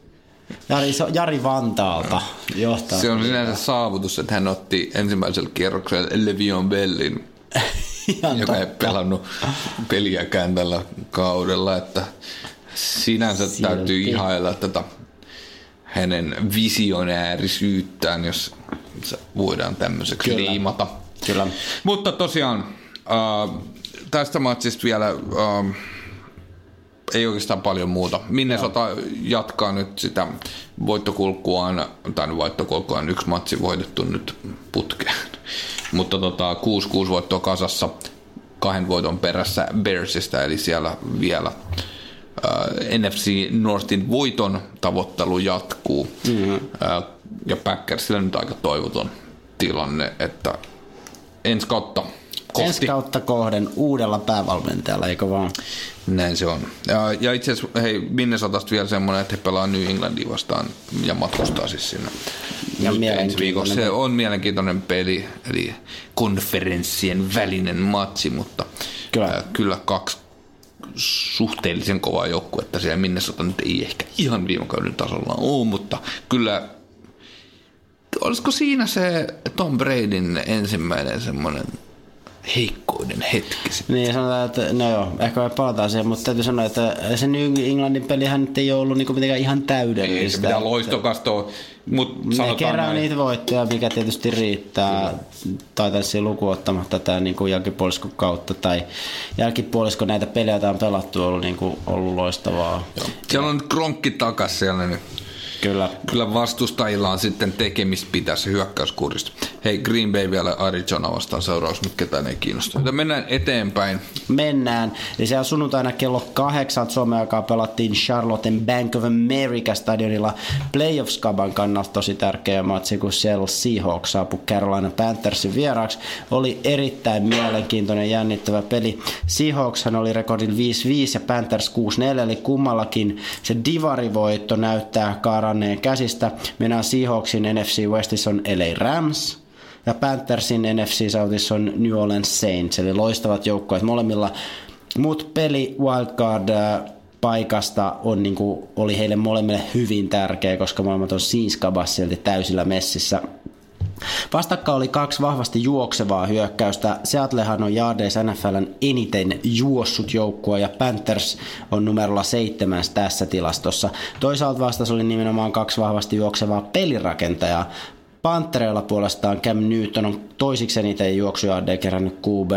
Jari, Jari Vantaalta johtaa. Se on sinänsä saavutus, että hän otti ensimmäisellä kierroksella Levion Bellin, [LAUGHS] joka ei pelannut peliäkään tällä kaudella, että sinänsä Silti. täytyy ihailla tätä hänen visionäärisyyttään, jos voidaan tämmöiseksi Kyllä. liimata. Kyllä. Mutta tosiaan äh, tästä matsista vielä äh, ei oikeastaan paljon muuta. Minnesota Joo. jatkaa nyt sitä voittokulkuaan, tai voittokulkuaan yksi matsi voitettu nyt putkeen. [LAUGHS] Mutta tota, 6-6 voittoa kasassa kahden voiton perässä Bearsista, eli siellä vielä äh, NFC Northin voiton tavoittelu jatkuu. Mm-hmm. Äh, ja Packersilla nyt aika toivoton tilanne, että ensi kautta kohti. Ensi kautta kohden uudella päävalmentajalla, eikö vaan? Näin se on. Ja, ja itse asiassa, hei, Minnesotasta vielä semmoinen, että he pelaa New Englandia vastaan ja matkustaa siis sinne. Ja ensi viikossa. Se on mielenkiintoinen peli, eli konferenssien välinen matsi, mutta kyllä, äh, kyllä kaksi suhteellisen kovaa joukkuetta siellä Minnesota nyt ei ehkä ihan viime kauden tasolla ole, mutta kyllä olisiko siinä se Tom Bradyn ensimmäinen semmoinen heikkouden hetki. Sitten. Niin, sanotaan, että no joo, ehkä me palataan siihen, mutta täytyy sanoa, että se New Englandin pelihän nyt ei ole ollut niinku mitenkään ihan täydellistä. Ei se mitään loistokasta ole, mutta Ne kerää näin. niitä voittoja, mikä tietysti riittää, tai tässä luku ottamatta tämä niinku jälkipuoliskon kautta, tai jälkipuolisko näitä pelejä, joita on pelattu, on ollut, niinku, ollut loistavaa. Joo. Siellä on kronkki takas siellä nyt. Kyllä. Kyllä vastustajilla on sitten tekemistä pitää se hyökkäyskurista. Hei, Green Bay vielä Arizona vastaan seuraus, mutta ketään ei kiinnosta. Joten mennään eteenpäin. Mennään. Eli siellä sunnuntaina kello kahdeksan Suomen aikaa pelattiin Charlotten Bank of America stadionilla playoffs-kaban kannalta tosi tärkeä matsi, kun siellä Seahawks saapui Carolina Panthersin vieraaksi. Oli erittäin mielenkiintoinen jännittävä peli. Seahawkshan oli rekordin 5-5 ja Panthers 6-4, eli kummallakin se divarivoitto näyttää karanneen käsistä. Mennään Seahawksin NFC Westissä on LA Rams, ja Panthersin NFC Southissa on New Orleans Saints, eli loistavat joukkueet molemmilla. Mut peli wildcard äh, paikasta on, niin kuin, oli heille molemmille hyvin tärkeä, koska molemmat on Siinskabas täysillä messissä. Vastakka oli kaksi vahvasti juoksevaa hyökkäystä. Seattlehan on Jaadeis NFLn eniten juossut joukkue ja Panthers on numerolla seitsemäs tässä tilastossa. Toisaalta vastas oli nimenomaan kaksi vahvasti juoksevaa pelirakentajaa. Pantereilla puolestaan Cam Newton on toisiksi eniten juoksujaardeja kerännyt QB.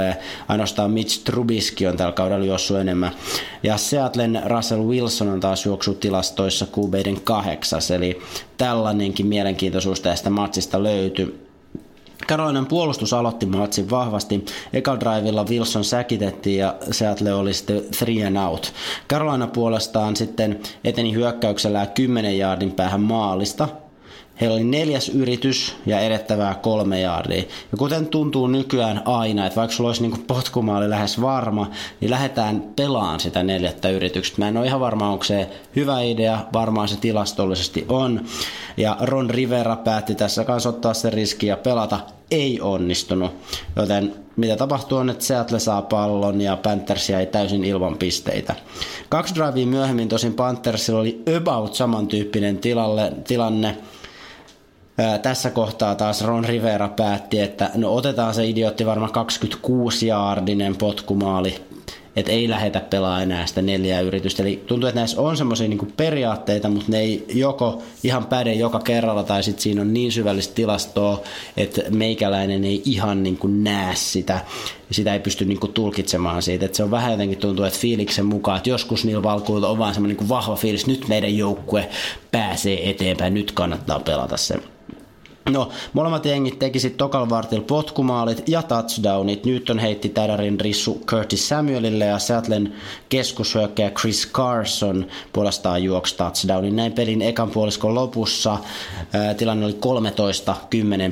Ainoastaan Mitch Trubisky on tällä kaudella juossut enemmän. Ja Seattlen Russell Wilson on taas juoksutilastoissa QBiden kahdeksas. Eli tällainenkin mielenkiintoisuus tästä matsista löytyi. Carolinan puolustus aloitti matsin vahvasti. Eka drivilla Wilson säkitettiin ja Seattle oli sitten three and out. Carolina puolestaan sitten eteni hyökkäyksellä 10 jaardin päähän maalista – Heillä oli neljäs yritys ja edettävää kolme jaardia. Ja kuten tuntuu nykyään aina, että vaikka sulla olisi niin potkumaali lähes varma, niin lähdetään pelaan sitä neljättä yrityksestä. Mä en ole ihan varma, onko se hyvä idea, varmaan se tilastollisesti on. Ja Ron Rivera päätti tässä kanssa ottaa se riski ja pelata. Ei onnistunut. Joten mitä tapahtuu on, että Seattle saa pallon ja Panthers jäi täysin ilman pisteitä. Kaksi drivea myöhemmin tosin Panthersilla oli about samantyyppinen tilalle, tilanne, tässä kohtaa taas Ron Rivera päätti, että no otetaan se idiotti varmaan 26 jaardinen potkumaali, että ei lähetä pelaa enää sitä neljää yritystä. Eli tuntuu, että näissä on semmoisia niin periaatteita, mutta ne ei joko ihan päde joka kerralla tai sitten siinä on niin syvällistä tilastoa, että meikäläinen ei ihan niin kuin näe sitä. Sitä ei pysty niin kuin tulkitsemaan siitä. Että se on vähän jotenkin tuntuu, että fiiliksen mukaan, että joskus niillä valkuilla on vaan semmoinen niin vahva fiilis, nyt meidän joukkue pääsee eteenpäin, nyt kannattaa pelata se No, molemmat jengit teki sitten tokal vartil potkumaalit ja touchdownit. Newton heitti tädärin rissu Curtis Samuelille ja Seattlen keskushyökkäjä Chris Carson puolestaan juoksi touchdownin. Näin pelin ekan puoliskon lopussa ää, tilanne oli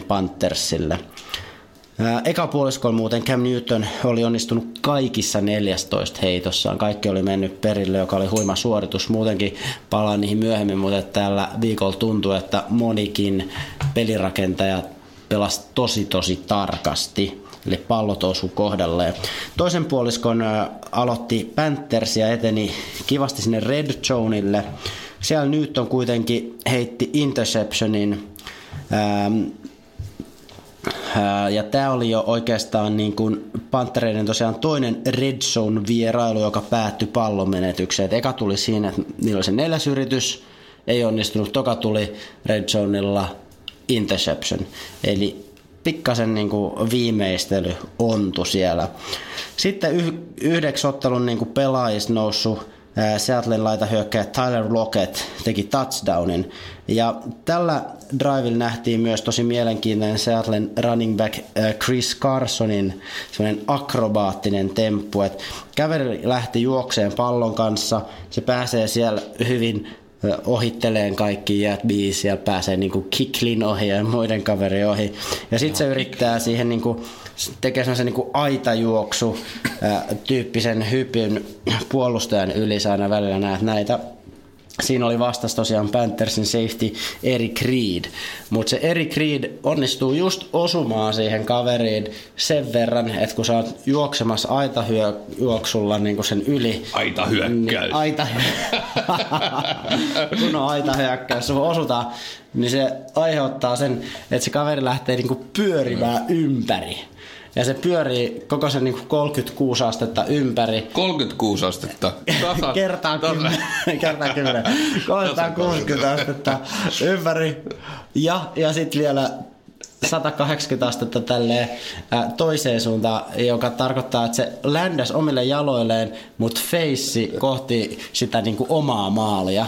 13-10 Panthersille. Eka puoliskolla muuten Cam Newton oli onnistunut kaikissa 14 heitossaan. Kaikki oli mennyt perille, joka oli huima suoritus. Muutenkin palaan niihin myöhemmin, mutta tällä viikolla tuntuu, että monikin pelirakentaja pelasi tosi tosi tarkasti. Eli pallot osu kohdalleen. Toisen puoliskon aloitti Panthers ja eteni kivasti sinne Red Zoneille. Siellä Newton kuitenkin heitti interceptionin. Ähm, ja tämä oli jo oikeastaan niin kuin Pantereiden tosiaan toinen Red Zone vierailu, joka päättyi pallon menetykseen. eka tuli siinä, että niillä oli se neljäs yritys, ei onnistunut. Toka tuli Red Zoneilla interception. Eli pikkasen niin kuin viimeistely ontu siellä. Sitten yhdeksi ottelun niin pelaajista noussut Seattlein laita hyökkäjä Tyler Lockett teki touchdownin. Ja tällä drivilla nähtiin myös tosi mielenkiintoinen Seattlein running back Chris Carsonin semmoinen akrobaattinen temppu, että käveri lähti juokseen pallon kanssa, se pääsee siellä hyvin ohitteleen kaikki jäät biisi, siellä pääsee niinku Kiklin ohi ja muiden kaveri ohi. Ja sitten se yrittää siihen niinku tekee sellaisen niin aitajuoksu tyyppisen hypyn puolustajan yli, aina välillä näet näitä Siinä oli vastas tosiaan Panthersin safety Eric Reed, mutta se Eric Reed onnistuu just osumaan siihen kaveriin sen verran, että kun sä oot juoksemassa aitahyöksulla niin sen yli. Aitahyökkäys. Niin, aita, [LAUGHS] kun on aitahyökkäys, sun osutaan, niin se aiheuttaa sen, että se kaveri lähtee niin pyörimään mm. ympäri. Ja se pyörii koko sen niin 36 astetta ympäri. 36 astetta? Tasa, [LAUGHS] kertaa, tasa. 10, kertaa 10. 360 astetta ympäri. Ja, ja sitten vielä 180 astetta tälle toiseen suuntaan, joka tarkoittaa, että se ländäs omille jaloilleen, mutta feissi kohti sitä niin kuin omaa maalia.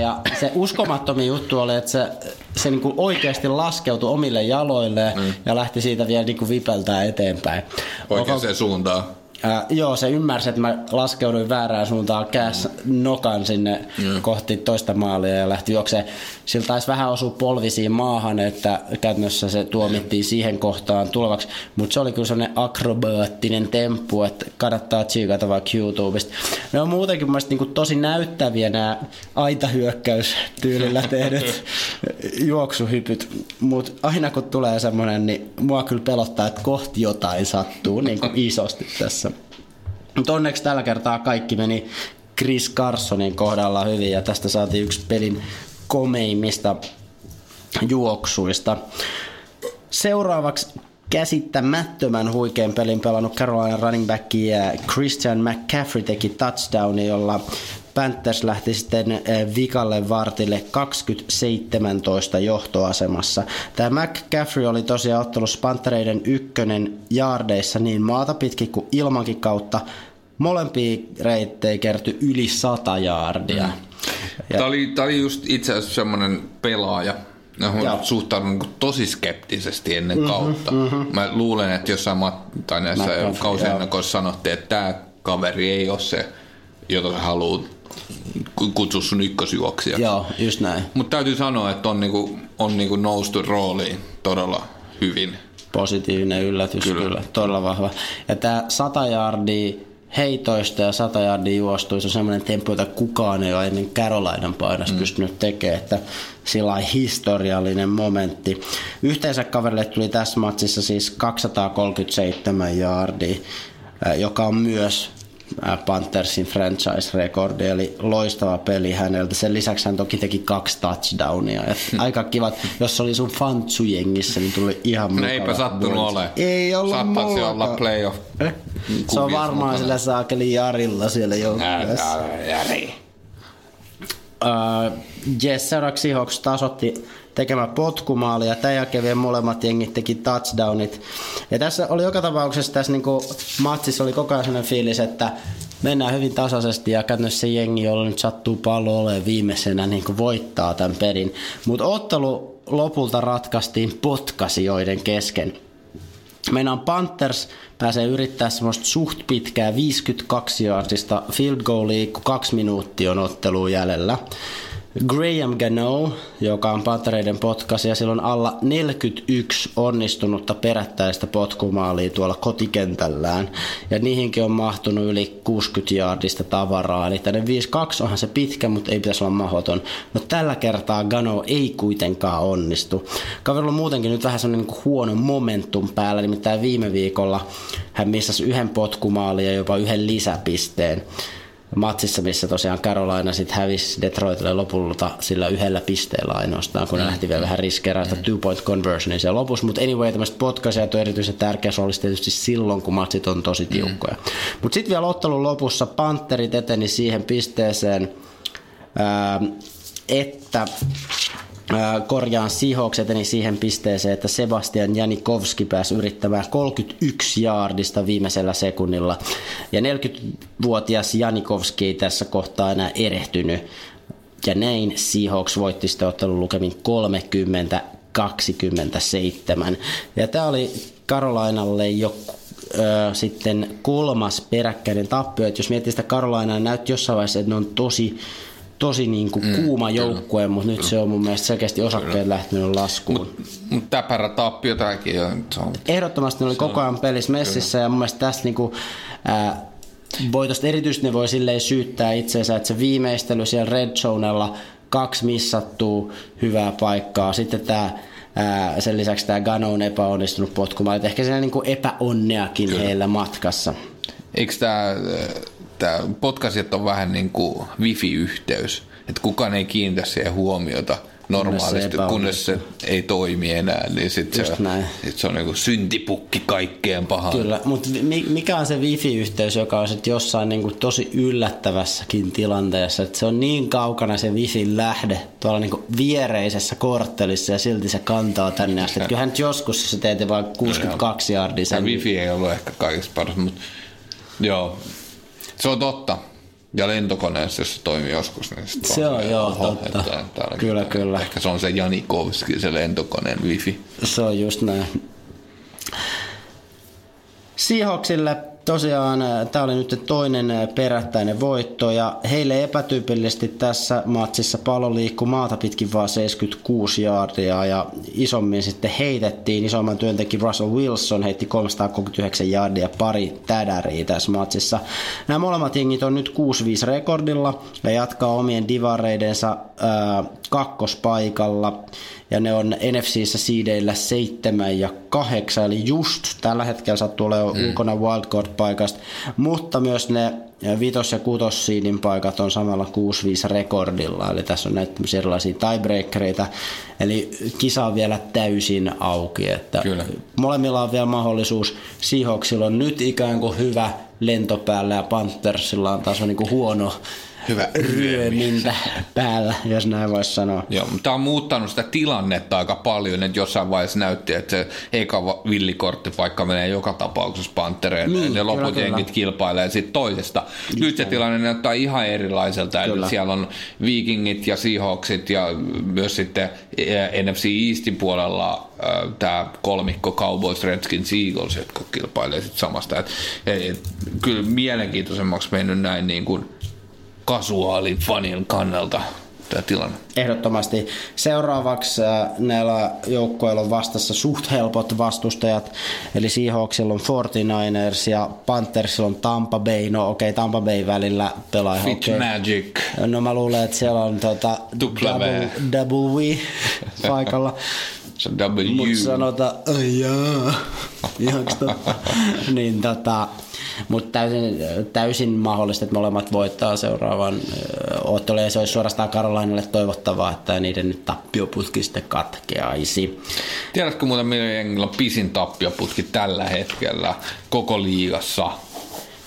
Ja se uskomattomi juttu oli, että se, se niin kuin oikeasti laskeutui omille jaloilleen mm. ja lähti siitä vielä niin kuin vipeltää eteenpäin. Oikeaan suuntaan. Ää, joo, se ymmärsi, että mä laskeuduin väärään suuntaan, käs nokan sinne mm. kohti toista maalia ja lähti juokseen. Sillä taisi vähän osua polvisiin maahan, että käytännössä se tuomittiin siihen kohtaan tulevaksi. Mutta se oli kyllä sellainen akrobaattinen temppu, että kannattaa tsiikata vaikka YouTubesta. Ne on muutenkin mun mielestä niin tosi näyttäviä nämä aitahyökkäystyylillä tehdyt [LAUGHS] juoksuhypyt. Mutta aina kun tulee semmoinen, niin mua kyllä pelottaa, että kohti jotain sattuu niin kuin isosti tässä. Mutta onneksi tällä kertaa kaikki meni Chris Carsonin kohdalla hyvin ja tästä saatiin yksi pelin komeimmista juoksuista. Seuraavaksi käsittämättömän huikean pelin pelannut Carolina running back Christian McCaffrey teki touchdowni, jolla Panthers lähti sitten eh, vikalle vartille 2017 johtoasemassa. Tämä McCaffrey oli tosiaan ottelussa Panthereiden ykkönen jaardeissa niin maata pitkin kuin ilmankin kautta. Molempia reittejä kertyi yli 100 jaardia. Mm. Ja... Tämä, oli, tämä oli just itse asiassa semmoinen pelaaja, mä Joo. suhtaudun niin tosi skeptisesti ennen mm-hmm, kautta. Mm-hmm. Mä luulen, että jossain mat- tai näissä kausiennakoissa sanottiin, että tämä kaveri ei ole se, jota sä haluat ku- kutsua sun ykkösjuoksijaksi. Joo, just näin. Mutta täytyy sanoa, että on, niinku, on niinku noustu rooliin todella hyvin. Positiivinen yllätys, kyllä. Kyllä. Todella vahva. Ja tämä 100 jardia heitoista ja 100 jardia juostuista on semmoinen temppu, jota kukaan ei ole ennen Carolinan paidassa mm. pystynyt tekemään, että sillä on historiallinen momentti. Yhteensä kaverille tuli tässä matsissa siis 237 jardia, joka on myös Panthersin franchise-rekordi, eli loistava peli häneltä. Sen lisäksi hän toki teki kaksi touchdownia. Et aika kiva, jos se oli sun fantsujengissä, niin tuli ihan No mukava eipä sattunut ole. Ei ollut Saattaisi mullakaan. olla playoff. Eh? Se on varmaan sillä saakeli Jarilla siellä joukkueessa. Jari. Uh, yes, seuraavaksi Seahawks tasotti tekemään potkumaali ja tämän jälkeen vielä molemmat jengit teki touchdownit. Ja tässä oli joka tapauksessa tässä niinku matsissa oli koko ajan sellainen fiilis, että mennään hyvin tasaisesti ja käytännössä se jengi, jolla nyt sattuu pallo olemaan viimeisenä, niin voittaa tämän pelin. Mutta ottelu lopulta ratkaistiin potkasioiden kesken. Meinaan Panthers pääsee yrittää semmoista suht pitkää 52 yardista field goalia, kun kaksi minuuttia on otteluun jäljellä. Graham Gano, joka on Panthereiden potkasi ja sillä on alla 41 onnistunutta perättäistä potkumaalia tuolla kotikentällään. Ja niihinkin on mahtunut yli 60 yardista tavaraa. Eli tänne 5-2 onhan se pitkä, mutta ei pitäisi olla mahdoton. No tällä kertaa Gano ei kuitenkaan onnistu. Kaverilla on muutenkin nyt vähän sellainen niin huono momentum päällä, nimittäin viime viikolla hän missasi yhden potkumaalin ja jopa yhden lisäpisteen matsissa, missä tosiaan Carolina sitten hävisi Detroitille lopulta sillä yhdellä pisteellä ainoastaan, kun ne lähti vielä vähän riskeeraan sitä two-point conversionia siellä lopussa. Mutta anyway, tämmöiset potkaisijat on erityisen tärkeä roolissa tietysti silloin, kun matsit on tosi tiukkoja. Mm. Mutta sitten vielä ottelun lopussa Panterit eteni siihen pisteeseen, ää, että korjaan Seahawks eteni siihen pisteeseen, että Sebastian Janikovski pääsi yrittämään 31 jaardista viimeisellä sekunnilla. Ja 40-vuotias Janikovski ei tässä kohtaa enää erehtynyt. Ja näin Seahawks voitti sitten ottelun lukemin 30-27. Ja tämä oli Carolinalle jo ö, sitten kolmas peräkkäinen tappio. Et jos miettii sitä Carolinaa, niin näytti jossain vaiheessa, että ne on tosi tosi niin kuin mm, kuuma joukkue, mutta nyt se on mun mielestä selkeästi osakkeet lähtenyt laskuun. Mutta mut täpärä tappio tämäkin on. Ehdottomasti ne oli koko ajan pelissä messissä ja mun mielestä tässä niinku, ää, voitosta erityisesti ne voi silleen syyttää itseensä, että se viimeistely siellä Red Zonella, kaksi missattua hyvää paikkaa, sitten tämä ää, sen lisäksi tämä Gano on epäonnistunut potkumaan, että ehkä siellä niinku epäonneakin Kyllä. heillä matkassa. Eikö tämä tää potkasijat on vähän niin kuin wifi-yhteys, että kukaan ei kiinnitä siihen huomiota normaalisti, Kunnes se kunnes se ei toimi enää, niin sitten Just se, sit se on niin kuin syntipukki kaikkeen pahaan. Kyllä, mutta mikä on se wifi-yhteys, joka on sit jossain niinku tosi yllättävässäkin tilanteessa, että se on niin kaukana se wifi lähde tuolla niinku viereisessä korttelissa ja silti se kantaa tänne asti. Kyllähän nyt joskus, jos sä teet vain 62 jardia Tämä sen, wifi ei ollut ehkä kaikista paras, mutta joo, se on totta. Ja lentokoneessa, jos se toimii joskus, niin sit Se on, silleen, joo, oho, totta. että täällä- Kyllä, kyllä. Ehkä se on se Janikovski, se lentokoneen wifi. Se on just näin. Seahawksille tosiaan tämä oli nyt toinen äh, perättäinen voitto ja heille epätyypillisesti tässä matsissa pallo liikkui maata pitkin vaan 76 jaardia ja isommin sitten heitettiin. Isomman työntekki Russell Wilson heitti 339 jaardia pari tädäriä tässä matsissa. Nämä molemmat jengit on nyt 6-5 rekordilla ja jatkaa omien divareidensa ää, kakkospaikalla ja ne on NFCissä siideillä 7 ja 8, eli just tällä hetkellä sattuu olemaan mm. ulkona wildcard-paikasta, mutta myös ne vitos- ja kutos seedin paikat on samalla 6-5 rekordilla, eli tässä on näitä erilaisia tiebreakereita, eli kisa on vielä täysin auki, että Kyllä. molemmilla on vielä mahdollisuus, Seahawksilla on nyt ikään kuin hyvä lento päällä ja Panthersilla on taas on niin kuin huono Hyvä ryömintä päällä, jos näin voisi sanoa. Joo, mutta tämä on muuttanut sitä tilannetta aika paljon, että jossain vaiheessa näytti, että se eka villikorttipaikka menee joka tapauksessa Pantereen, Niin, ne loput kyllä, jengit kyllä. kilpailee sitten toisesta. Nyt se tilanne näyttää ihan erilaiselta, Kyllä. että siellä on Vikingit ja Seahawksit ja myös sitten NFC Eastin puolella tämä kolmikko Cowboys, Redskins, Eagles, jotka kilpailee sitten samasta. Et, et, kyllä mielenkiintoisemmaksi mennyt näin niin kuin kasuaalin fanin kannalta tämä tilanne. Ehdottomasti. Seuraavaksi äh, näillä joukkoilla on vastassa suht helpot vastustajat, eli Seahawksilla on 49ers ja Panthersilla on Tampa Bay. No okei, okay, Tampa Bay välillä pelaa ihan Fit okei. Magic. No mä luulen, että siellä on tota, double, double V [LAUGHS] paikalla. Se on W. Mutta sanotaan, jaa, [LAUGHS] ihaks totta. niin tota, mutta täysin, täysin mahdollista, että molemmat voittaa seuraavan ottelun, ja se olisi suorastaan Karolainalle toivottavaa, että niiden nyt tappioputki sitten katkeaisi. Tiedätkö muuten, millä jengillä on pisin tappioputki tällä hetkellä koko liigassa?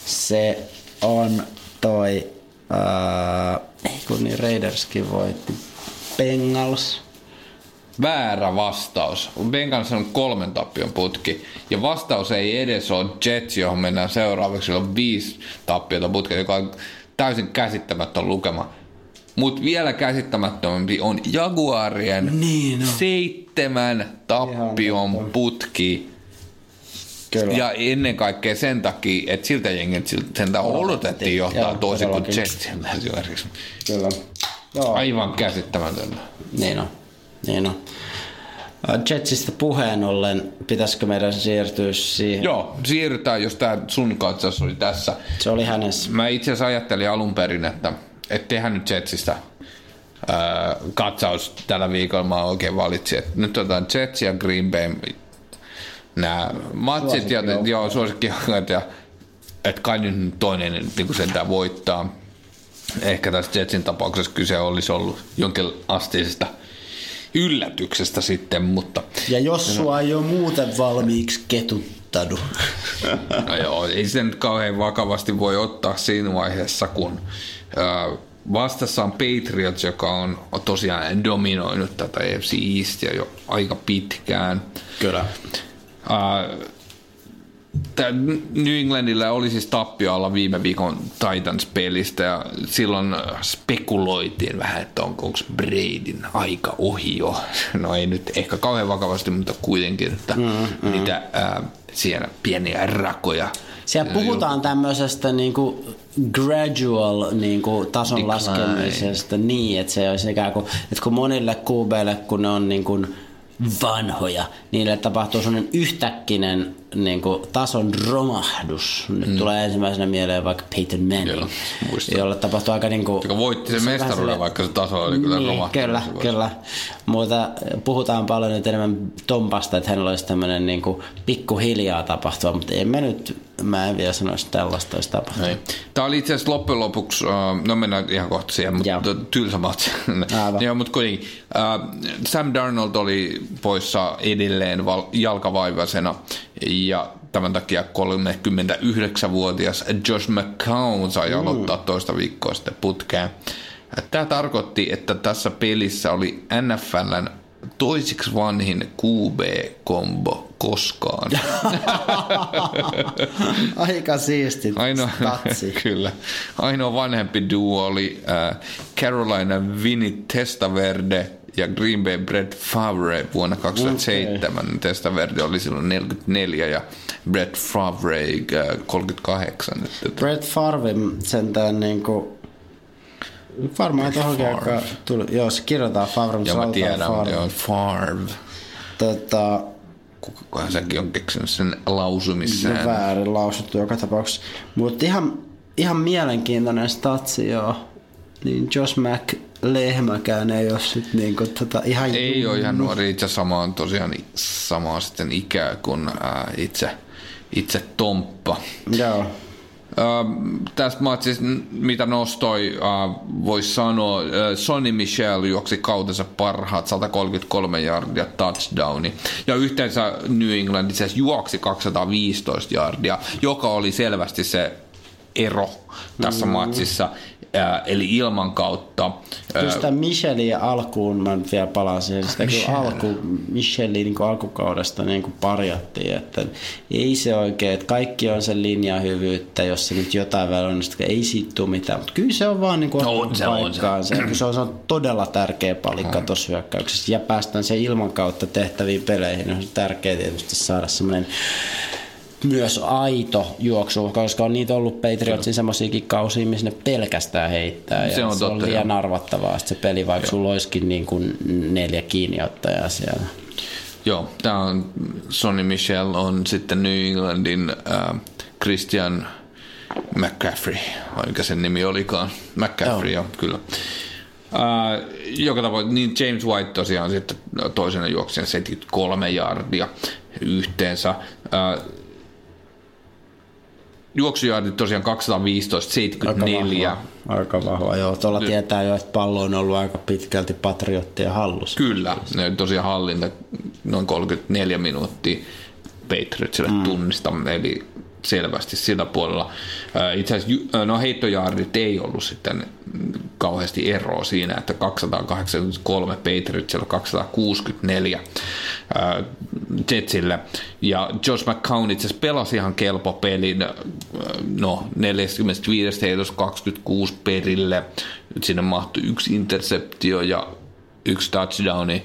Se on toi, ei kun niin Raiderskin voitti, Bengals. Väärä vastaus. Bengals on kolmen tappion putki. Ja vastaus ei edes ole Jets, johon mennään seuraavaksi. Sillä on viisi tappiota putki, joka on täysin käsittämätön lukema. Mutta vielä käsittämättömämpi on Jaguarien Niin on. seitsemän tappion putki. Kyllä. Ja ennen kaikkea sen takia, että siltä jengiltä sentään odotettiin johtaa toisin kuin. Jetsiltä esimerkiksi. Kyllä. Joo. Aivan käsittämätöntä. Niin on. Niin on. Jetsistä puheen ollen, pitäisikö meidän siirtyä siihen? Joo, siirrytään, jos tämä sun katsaus oli tässä. Se oli hänessä. Mä itse asiassa ajattelin alun perin, että et tehdään nyt Jetsistä ää, katsaus tällä viikolla. Mä oikein valitsin, että nyt otetaan Jets ja Green Bay nämä matsit ja joo, suosikkijoukkueet ja että kai nyt toinen niin sentään voittaa. Ehkä tässä Jetsin tapauksessa kyse olisi ollut jonkin asteisesta yllätyksestä sitten, mutta Ja jos sua ei ole muuten valmiiksi ketuttanut. [LAUGHS] No joo, ei sitä nyt kauhean vakavasti voi ottaa siinä vaiheessa, kun vastassa on Patriots, joka on tosiaan dominoinut tätä AFC Eastia jo aika pitkään. Kyllä. New Englandilla oli siis tappio alla viime viikon Titans-pelistä ja silloin spekuloitiin vähän, että onko Bradyn aika ohi jo. [LAUGHS] No ei nyt ehkä kauhean vakavasti, mutta kuitenkin, että mm, niitä ää, siellä pieniä rakoja. Siellä puhutaan tämmöisestä niinku gradual niinku tason Decline. laskemisesta niin, että se olisi ikään kuin, että kun monille kuubeille, kun ne on niinku vanhoja, niille tapahtuu sellainen yhtäkkinen niinku tason romahdus. Nyt mm. tulee ensimmäisenä mieleen vaikka Peyton Manning, muistan. jolle tapahtuu aika niinku... Joka voitti sen se mestaruuden, vaikka se taso oli kyllä niin, romahtanut. Kyllä, kyllä. Mutta puhutaan paljon nyt enemmän Tompasta, että hänellä olisi tämmöinen niin pikkuhiljaa tapahtuva, mutta en mä nyt, mä en vielä sanoisi, että tällaista olisi tapahtunut. Ei. Tämä oli itse asiassa loppujen lopuksi, uh, no mennään ihan kohta siihen, mutta tylsä matsi. Joo, mutta kuitenkin. Uh, Sam Darnold oli poissa edelleen jalkavaivaisena ja tämän takia 39-vuotias Josh McCown sai aloittaa toista viikkoa sitten putkeen. Tämä tarkoitti, että tässä pelissä oli NFLn toisiksi vanhin QB-kombo koskaan. [LAUGHS] Aika siisti Ainoa, statsi. [LAUGHS] kyllä. Ainoa vanhempi duo oli äh, Carolina Vinny Testaverde ja Green Bay Brett Favre vuonna 2007. Okay. Testaverde oli silloin 44 ja Brett Favre äh, 38. Että, Brett Favre sentään niinku Varmaan tohonkin aikaan tuli. Joo, se kirjoitetaan Favre, mutta ja mä tiedän, Favre. joo, Favre. Tota, Kukakohan säkin on keksinyt sen no lausumissään. väärin lausuttu joka tapauksessa. Mutta ihan, ihan mielenkiintoinen statsi, joo. Niin Josh Mack lehmäkään ei ole sit niinku tota ihan... Ei ole ihan nuori, itse samaan tosiaan samaa sitten ikää kuin ää, itse, itse Tomppa. Joo. Uh, tästä matsista, n- mitä nostoi, uh, voisi sanoa, uh, Sonny Michel juoksi kautensa parhaat 133 yardia touchdowni. Ja yhteensä New England itse juoksi 215 yardia, joka oli selvästi se ero tässä mm. matsissa. Eli ilman kautta. Kyllä sitä Michelin alkuun, mä nyt vielä palaan siihen, sitä kyllä alku, Michelin niin alkukaudesta niin kuin parjattiin, että ei se oikein, että kaikki on sen linjan hyvyyttä, jos se nyt jotain vielä on, niin ei siitä tule mitään, mutta kyllä se on vaan niin kuin on, se, on, se. se, se, on, se on todella tärkeä palikka tuossa hyökkäyksessä. Ja päästään sen ilman kautta tehtäviin peleihin, on tärkeää tietysti saada semmoinen myös aito juoksu, koska on niitä ollut Patriotsin semmoisiakin kausia, missä ne pelkästään heittää. Ja se on, se totta, on liian jo. arvattavaa se peli, vaikka sulla olisikin niin kuin neljä kiinniottajaa siellä. Joo, tämä on Sonny Michel on sitten New Englandin äh, Christian McCaffrey, vai mikä sen nimi olikaan. McCaffrey, joo, joo kyllä. Uh, joka tapauksessa, niin James White tosiaan sitten toisena juoksijan 73 jardia yhteensä. Uh, juoksujaardit tosiaan 215, 74. Aika vahva, aika vahva joo. Tuolla Nyt. tietää jo, että pallo on ollut aika pitkälti patriottien hallussa. Kyllä, ne tosiaan hallinta noin 34 minuuttia Patriotsille mm. tunnista, eli selvästi sillä puolella. Itse asiassa no heittojaardit ei ollut sitten kauheasti eroa siinä, että 283 Patriotsilla 264 Jetsille. Ja Josh McCown itse asiassa pelasi ihan kelpo pelin, no 45 heitosta 26 perille. Sinne mahtui yksi interseptio ja yksi touchdowni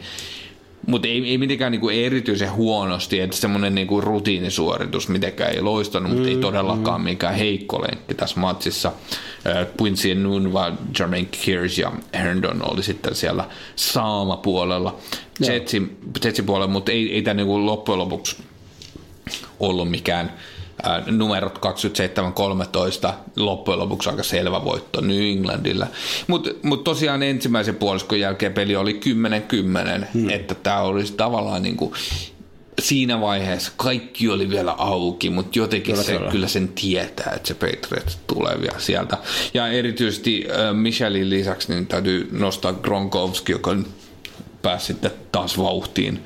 mutta ei, ei mitenkään niinku erityisen huonosti, että semmoinen niinku rutiinisuoritus mitenkään ei loistanut, mutta mm, ei todellakaan mm. mikään heikko lenkki tässä matsissa. Quincy Nunva, Jermaine Kears ja Herndon oli sitten siellä saama puolella, Jetsin, Jetsin puolella, mutta ei, ei tämä niinku loppujen lopuksi ollut mikään ää, numerot 27-13, loppujen lopuksi aika selvä voitto New Englandilla. Mutta mut tosiaan ensimmäisen puoliskon jälkeen peli oli 10-10, hmm. että tämä olisi tavallaan niin kuin siinä vaiheessa kaikki oli vielä auki, mutta jotenkin kyllä, se kyllä. kyllä sen tietää, että se Patriots tulee vielä sieltä. Ja erityisesti äh, Michelin lisäksi niin täytyy nostaa Gronkowski, joka pääsi sitten taas vauhtiin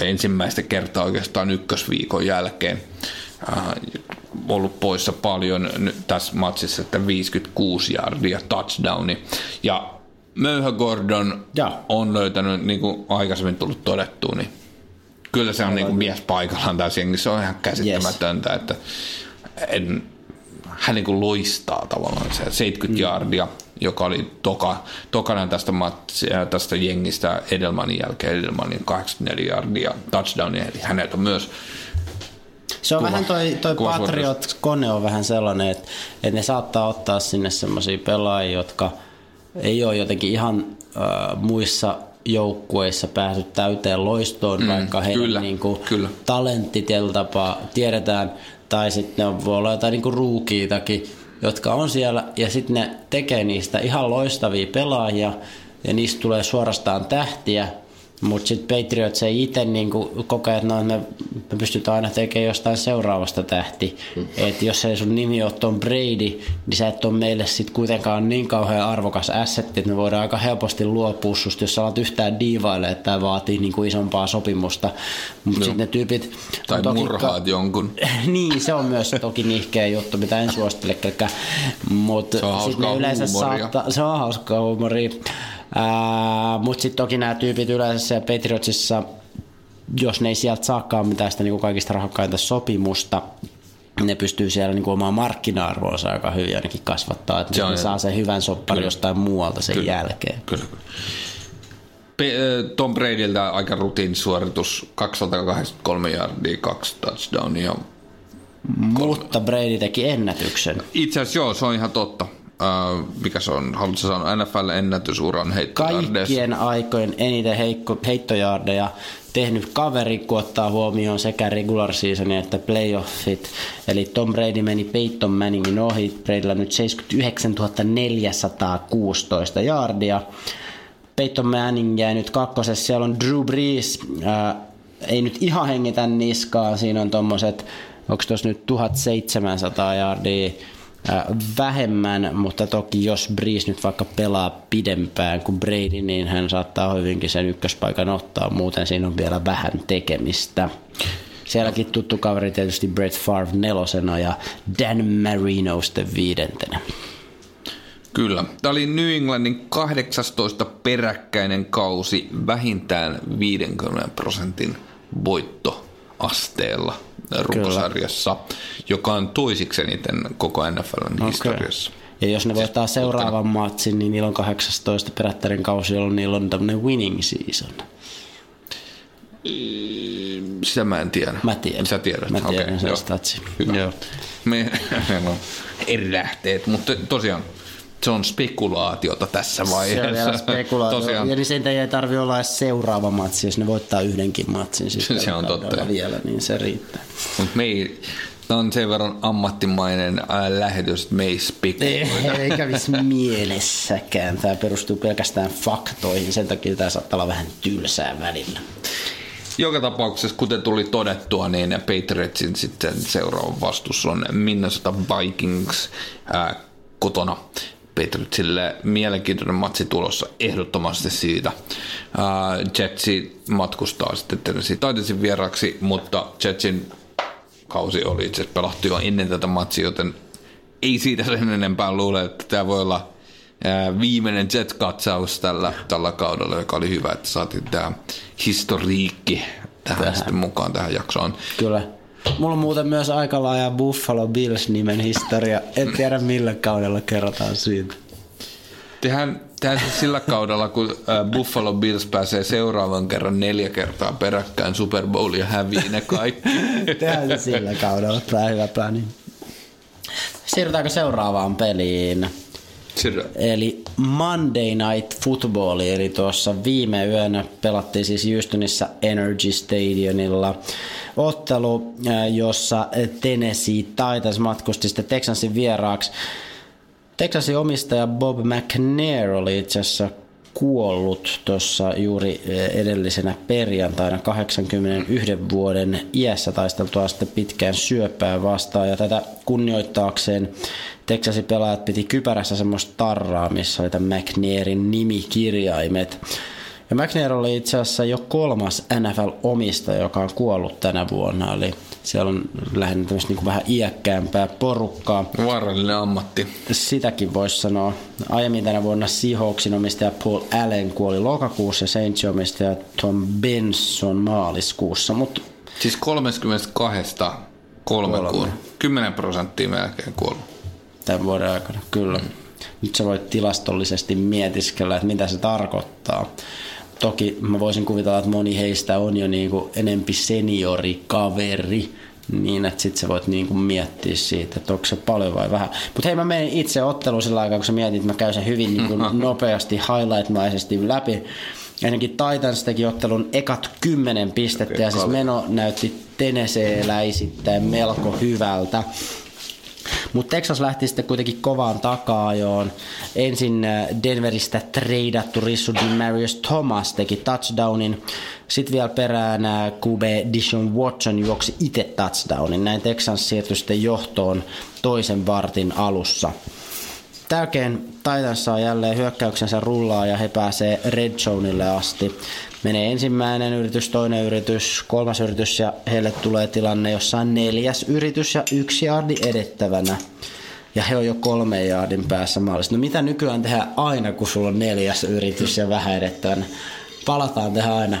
ensimmäistä kertaa oikeastaan ykkösviikon jälkeen. Äh, ollut poissa paljon tässä matsissa, että 56 yardia touchdowni. Ja Möyhä Gordon ja. on löytänyt, niin kuin aikaisemmin tullut todettua, niin kyllä se on niin kuin mies paikallaan tässä jengissä. Se on ihan käsittämätöntä, yes. että en, hän niin kuin loistaa tavallaan se 70 mm. yardia, joka oli toka, tokana tästä, matsia, tästä jengistä Edelmanin jälkeen, Edelmanin 84 yardia touchdownia, eli häneltä myös se on kuva, vähän toi, toi Patriot-kone on vähän sellainen, että, että ne saattaa ottaa sinne semmoisia pelaajia, jotka ei ole jotenkin ihan äh, muissa joukkueissa päässyt täyteen loistoon, mm, vaikka heidän kyllä, niin kuin, kyllä. talentti tapaa tiedetään, tai sitten ne voi olla jotain niin kuin ruukiitakin, jotka on siellä, ja sitten ne tekee niistä ihan loistavia pelaajia, ja niistä tulee suorastaan tähtiä, mutta sitten Patriots ei itse niinku kokee, että no, me, me pystytään aina tekemään jostain seuraavasta tähti. Mm. Että jos ei sun nimi ole Tom Brady, niin sä et ole meille sitten kuitenkaan niin kauhean arvokas assetti, että me voidaan aika helposti luopua susta, jos sä alat yhtään diivaille, että tämä vaatii niinku isompaa sopimusta. Mutta no. sitten ne tyypit... Tai toki, murhaat jonkun. [LAUGHS] niin, se on myös toki nihkeä juttu, mitä en suosittele Mutta sitten ne yleensä saattaa... Se on hauskaa huumoria. Mutta sitten toki nämä tyypit yleensä Patriotsissa, jos ne ei sieltä saakaan mitään sitä niin kaikista rahakkainta sopimusta, ne pystyy siellä niin kuin omaa markkina-arvoonsa aika hyvin ainakin kasvattaa, että se ne saa sen hyvän soppari kyllä. jostain muualta sen kyllä. jälkeen. Kyllä, kyllä. Tom Bradyltä aika rutiinisuoritus, 283 yardia, kaksi touchdownia. Mutta Brady teki ennätyksen. Itse asiassa joo, se on ihan totta. Uh, mikä se on, haluatko sanoa, NFL-ennätysuran heittojardeissa? Kaikkien aikojen eniten heikko, heittojardeja tehnyt kaveri, kun ottaa huomioon sekä regular season että playoffit. Eli Tom Brady meni Peyton Manningin ohi, Bradylla nyt 79 416 jardia. Peyton Manning jäi nyt kakkosessa, siellä on Drew Brees, ää, ei nyt ihan hengitä niskaa, siinä on tommoset, onko tuossa nyt 1700 jardia, vähemmän, mutta toki jos Breeze nyt vaikka pelaa pidempään kuin Brady, niin hän saattaa hyvinkin sen ykköspaikan ottaa, muuten siinä on vielä vähän tekemistä. Sielläkin tuttu kaveri tietysti Brett Favre nelosena ja Dan Marino sitten viidentenä. Kyllä. Tämä oli New Englandin 18 peräkkäinen kausi vähintään 50 prosentin voittoasteella runkosarjassa, joka on toisiksi eniten koko NFLn okay. historiassa. Ja jos ne voittaa seuraavan matsin, niin niillä on 18 perättäinen kausi, jolloin niillä on tämmöinen winning season. Sitä mä en tiedä. Mä tiedän. Sä tiedät. Mä tiedän Okei, sen statsin. Hyvä. Joo. Me, [LAUGHS] on eri lähteet, mutta tosiaan se on spekulaatiota tässä Se on vaiheessa. vielä spekulaatio. Tosiaan, Ja niin sen ei tarvitse olla edes seuraava matsi, jos ne voittaa yhdenkin matsin. Siis Se on totta. Vielä, niin se riittää. mutta me ei, tämä on sen verran ammattimainen ää, lähetys, että me ei spekuloida. Ei kävisi mielessäkään. Tämä perustuu pelkästään faktoihin. Sen takia tämä saattaa olla vähän tylsää välillä. Joka tapauksessa, kuten tuli todettua, niin Patriotsin sitten seuraava vastus on Minnesota Vikings ää, kotona. Patriotsille mielenkiintoinen matsi tulossa ehdottomasti siitä. Ää, Jetsi matkustaa sitten Tennessee Titansin vieraksi, mutta Jetsin kausi oli itse asiassa pelattu jo ennen tätä matsia, joten ei siitä sen enempää luule, että tämä voi olla viimeinen Jet-katsaus tällä, tällä kaudella, joka oli hyvä, että saatiin tämä historiikki tähän, tähän. sitten mukaan tähän jaksoon. Kyllä. Mulla on muuten myös aika laaja Buffalo Bills-nimen historia. En tiedä millä kaudella kerrotaan siitä. Tehdään, tehdään se sillä kaudella, kun ää, Buffalo Bills pääsee seuraavan kerran neljä kertaa peräkkäin Super Bowl ja hävii ne kaikki. [LAUGHS] Tehdään se sillä kaudella. Tämä hyvä plani. Siirrytäänkö seuraavaan peliin? Sirra. Eli Monday Night Football, eli tuossa viime yönä pelattiin siis Houstonissa Energy Stadionilla ottelu, jossa Tennessee Titans matkusti sitten Texansin vieraaksi. Texasin omistaja Bob McNair oli itse asiassa kuollut tuossa juuri edellisenä perjantaina 81 vuoden iässä taisteltua sitten pitkään syöpää vastaan ja tätä kunnioittaakseen Texasin pelaajat piti kypärässä semmoista tarraa, missä oli tämän McNairin nimikirjaimet. Ja McNair oli itse asiassa jo kolmas NFL-omistaja, joka on kuollut tänä vuonna, eli siellä on lähinnä tämmöistä niin vähän iäkkäämpää porukkaa. Vaarallinen ammatti. Sitäkin voisi sanoa. Aiemmin tänä vuonna Seahawksin omistaja Paul Allen kuoli lokakuussa ja Saintsin omistaja Tom Benson maaliskuussa. Mutta Siis 32 kolme kuullut. 10 prosenttia melkein kuollut. Tämän vuoden aikana, kyllä. Nyt sä voit tilastollisesti mietiskellä, että mitä se tarkoittaa. Toki mä voisin kuvitella, että moni heistä on jo niinku enempi seniorikaveri, niin että sit sä voit niinku miettiä siitä, että onko se paljon vai vähän. Mutta hei, mä menen itse otteluun sillä aikaa, kun sä mietit, että mä käyn sen hyvin niinku [LAUGHS] nopeasti, highlight-maisesti läpi. Ainakin Titans teki ottelun ekat kymmenen pistettä ja siis meno näytti Tennesseeläisittäin melko hyvältä. Mutta Texas lähti sitten kuitenkin kovaan takaajoon. Ensin äh, Denveristä treidattu rissu Marius Thomas teki touchdownin. Sitten vielä perään äh, QB Dishon Watson juoksi itse touchdownin. Näin Texans siirtyi sitten johtoon toisen vartin alussa. Jälkeen Titans saa jälleen hyökkäyksensä rullaa ja he pääsee Red Zoneille asti. Menee ensimmäinen yritys, toinen yritys, kolmas yritys ja heille tulee tilanne, jossa on neljäs yritys ja yksi jardi edettävänä. Ja he on jo kolme jaardin päässä maalista. No mitä nykyään tehdään aina, kun sulla on neljäs yritys ja vähän edettävänä? Palataan tähän aina.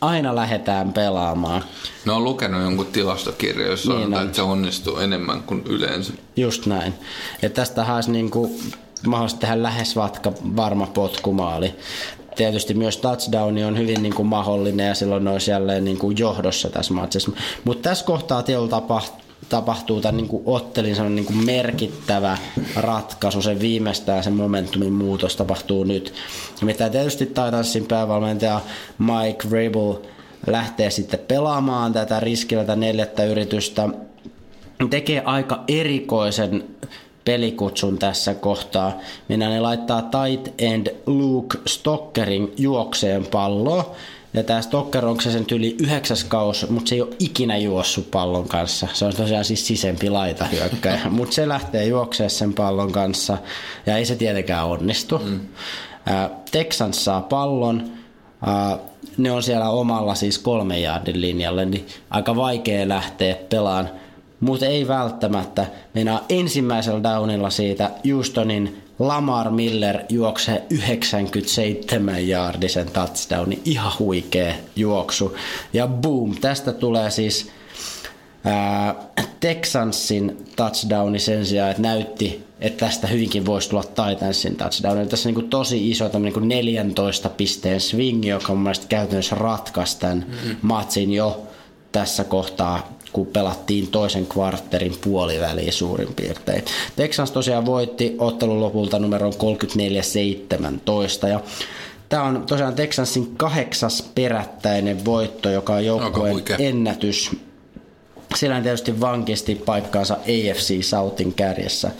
Aina lähdetään pelaamaan. Ne on lukenut jonkun tilastokirjan, jossa Niin niin on. että se onnistuu enemmän kuin yleensä. Just näin. Et tästä olisi niinku mahdollista tehdä lähes vatka varma potkumaali. Tietysti myös touchdowni on hyvin niinku mahdollinen ja silloin ne olisi jälleen niinku johdossa tässä matsissa. Mutta tässä kohtaa teillä tapahtuu tapahtuu tämän niin ottelin sellainen niin merkittävä ratkaisu, se viimeistään se momentumin muutos tapahtuu nyt. Mitä tietysti Titansin päävalmentaja Mike Vrabel lähtee sitten pelaamaan tätä riskillä neljättä yritystä tekee aika erikoisen pelikutsun tässä kohtaa. Minä ne laittaa tight end Luke Stockerin juokseen palloa. Ja tämä Stocker onko se sen yli yhdeksäs kaus, mutta se ei ole ikinä juossut pallon kanssa. Se on tosiaan siis sisempi laita hyökkäjä. [LAUGHS] mutta se lähtee juokseen sen pallon kanssa ja ei se tietenkään onnistu. Mm. Texans saa pallon. Ne on siellä omalla siis kolmen jaardin linjalle, niin aika vaikea lähteä pelaan. Mutta ei välttämättä. Meinaa ensimmäisellä downilla siitä Houstonin Lamar Miller juoksee 97 jaardisen touchdownin. Ihan huikea juoksu. Ja boom, tästä tulee siis ää, Texansin touchdowni sen sijaan, että näytti, että tästä hyvinkin voisi tulla Titansin touchdown. Eli tässä on niin tosi iso niin 14 pisteen swing, joka mun mielestä käytännössä ratkaisi tämän mm-hmm. matsin jo tässä kohtaa kun pelattiin toisen kvartterin puoliväliin suurin piirtein. Texans tosiaan voitti ottelun lopulta numeron 34-17 ja Tämä on tosiaan Texansin kahdeksas perättäinen voitto, joka on joukkueen ennätys. Siellä on tietysti vankisti paikkaansa AFC Southin kärjessä.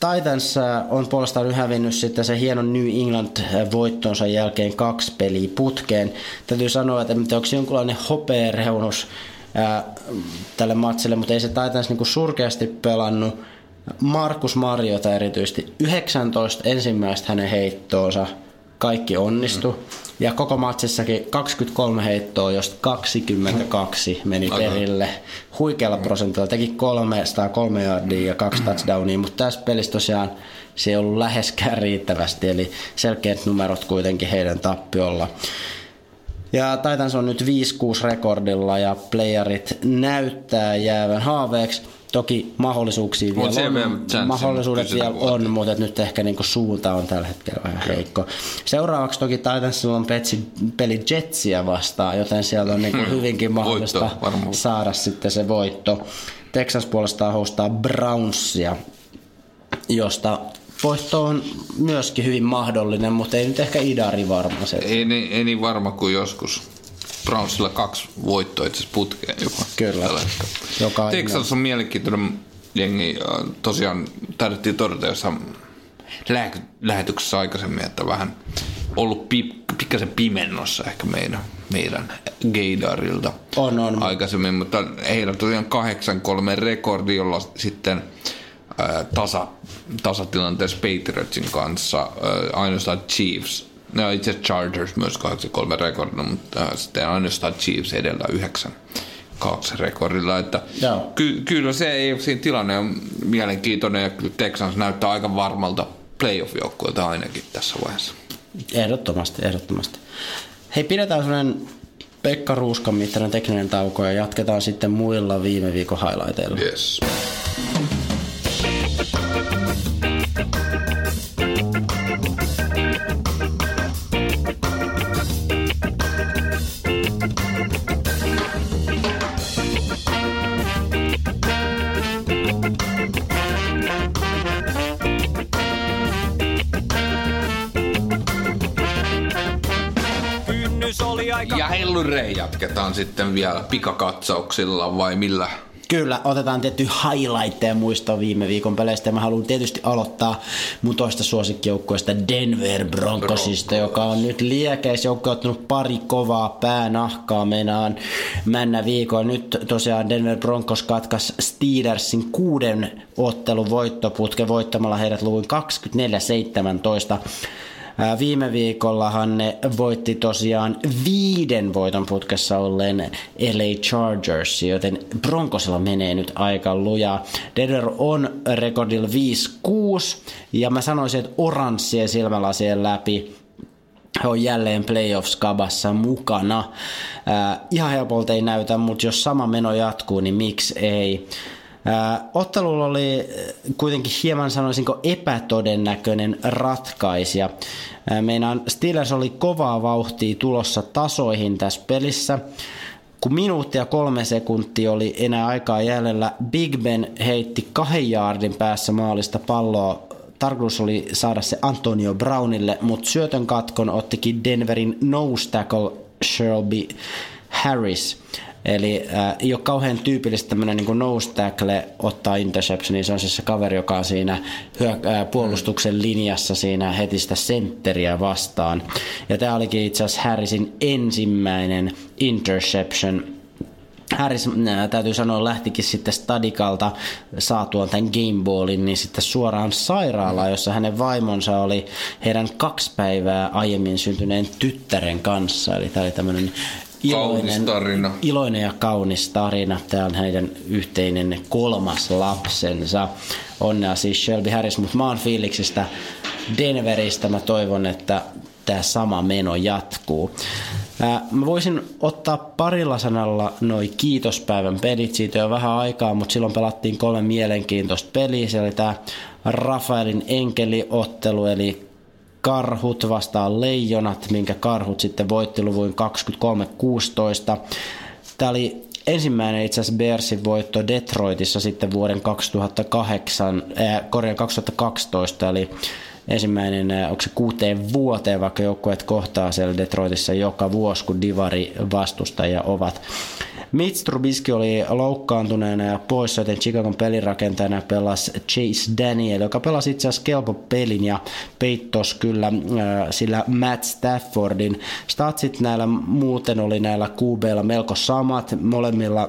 Titans on puolestaan nyt hävinnyt sitten se hienon New England-voittonsa jälkeen kaksi peliä putkeen. Täytyy sanoa, että onko jonkunlainen hopeareunus ää, tälle matsille, mutta ei se Titans niinku surkeasti pelannut. Markus Mariota erityisesti 19 ensimmäistä hänen heittoonsa kaikki onnistu. Mm. Ja koko matsissakin 23 heittoa, josta 22 meni Aika. perille. Huikealla mm. prosentilla teki 303 yardia ja kaksi touchdownia, mutta tässä pelissä tosiaan se ei ollut läheskään riittävästi, eli selkeät numerot kuitenkin heidän tappiolla. Ja Titans on nyt 5-6 rekordilla ja playerit näyttää jäävän haaveeksi. Toki mahdollisuuksia vielä on, mahdollisuudet vielä on, mutta nyt ehkä niinku suunta on tällä hetkellä vähän heikko. Seuraavaksi toki Titansilla on petsi, peli Jetsiä vastaan, joten siellä on niinku hmm. hyvinkin mahdollista voitto, saada sitten se voitto. Texas puolestaan hostaa Brownsia, josta voitto on myöskin hyvin mahdollinen, mutta ei nyt ehkä idari varma se. Ei, niin, ei niin varma kuin joskus. Brownsilla kaksi voittoa itse putkeen jopa. Kyllä. Joka Texas on mielenkiintoinen jengi. Tosiaan taidettiin todeta jossain lähetyksessä aikaisemmin, että vähän ollut pi- pikkasen pimennossa ehkä meidän, meidän Gaydarilta on, on. aikaisemmin, mutta heillä tosiaan 8-3 rekordi, jolla sitten tasa, tasatilanteessa Patriotsin kanssa. Ainoastaan Chiefs, no itse asiassa Chargers myös 8-3 rekordina, mutta sitten ainoastaan Chiefs edellä 9 kaksi rekordilla. Että ky- kyllä se ei siinä tilanne on mielenkiintoinen ja kyllä Texans näyttää aika varmalta playoff-joukkueelta ainakin tässä vaiheessa. Ehdottomasti, ehdottomasti. Hei, pidetään sellainen Pekka Ruuskan mittainen tekninen tauko ja jatketaan sitten muilla viime viikon highlighteilla. Yes. Ja hellurei jatketaan sitten vielä pikakatsauksilla vai millä Kyllä, otetaan tietty highlightteja muista viime viikon peleistä. Mä haluan tietysti aloittaa mun toista suosikkijoukkueesta Denver Broncosista, Broncos. joka on nyt liekeis joukko ottanut pari kovaa päänahkaa menaan männä viikon. Nyt tosiaan Denver Broncos katkas Steelersin kuuden ottelun voittoputke voittamalla heidät luvun 24-17. Viime viikollahan ne voitti tosiaan viiden voiton putkessa olleen LA Chargers, joten Broncosilla menee nyt aika lujaa. Denver on rekordilla 5-6 ja mä sanoisin, että oranssien silmälasien läpi he on jälleen playoffs-kabassa mukana. Äh, ihan helpolta ei näytä, mutta jos sama meno jatkuu, niin miksi ei? Ottelulla oli kuitenkin hieman sanoisinko epätodennäköinen ratkaisija. Meinaan Steelers oli kovaa vauhtia tulossa tasoihin tässä pelissä. Kun minuutti ja kolme sekuntia oli enää aikaa jäljellä, Big Ben heitti kahden jaardin päässä maalista palloa tarkoitus oli saada se Antonio Brownille, mutta syötön katkon ottikin Denverin nose tackle Shelby Harris. Eli äh, ei ole kauhean tyypillistä tämmöinen niin nose tackle ottaa interceptioni, se on siis se kaveri, joka on siinä hyö- äh, puolustuksen linjassa siinä heti sitä sentteriä vastaan. Ja tämä olikin itse asiassa Harrisin ensimmäinen interception Harris, äh, täytyy sanoa, lähtikin sitten Stadikalta saatuaan tämän Gameballin, niin sitten suoraan sairaalaan, jossa hänen vaimonsa oli heidän kaksi päivää aiemmin syntyneen tyttären kanssa. Eli tämä oli tämmöinen Kaunis tarina. iloinen ja kaunis tarina. Tämä on heidän yhteinen kolmas lapsensa. Onnea siis Shelby Harris, mutta mä oon fiiliksistä Denveristä. Mä toivon, että tämä sama meno jatkuu. Mä voisin ottaa parilla sanalla noin kiitospäivän pelit. Siitä on vähän aikaa, mutta silloin pelattiin kolme mielenkiintoista peliä. Se oli tämä Rafaelin enkeliottelu, eli Karhut vastaan Leijonat, minkä Karhut sitten voitti luvuin 23-16. Tämä oli ensimmäinen itse asiassa Bearsin voitto Detroitissa sitten vuoden 2008, äh, Korean 2012, eli ensimmäinen, äh, onko se kuuteen vuoteen, vaikka joukkueet kohtaa siellä Detroitissa joka vuosi, kun divari vastustajia ovat. Mitch Trubisky oli loukkaantuneena ja poissa, joten Chicagon pelirakentajana pelasi Chase Daniel, joka pelasi itse asiassa kelpo pelin ja peittos kyllä äh, sillä Matt Staffordin. Statsit näillä muuten oli näillä QBilla melko samat, molemmilla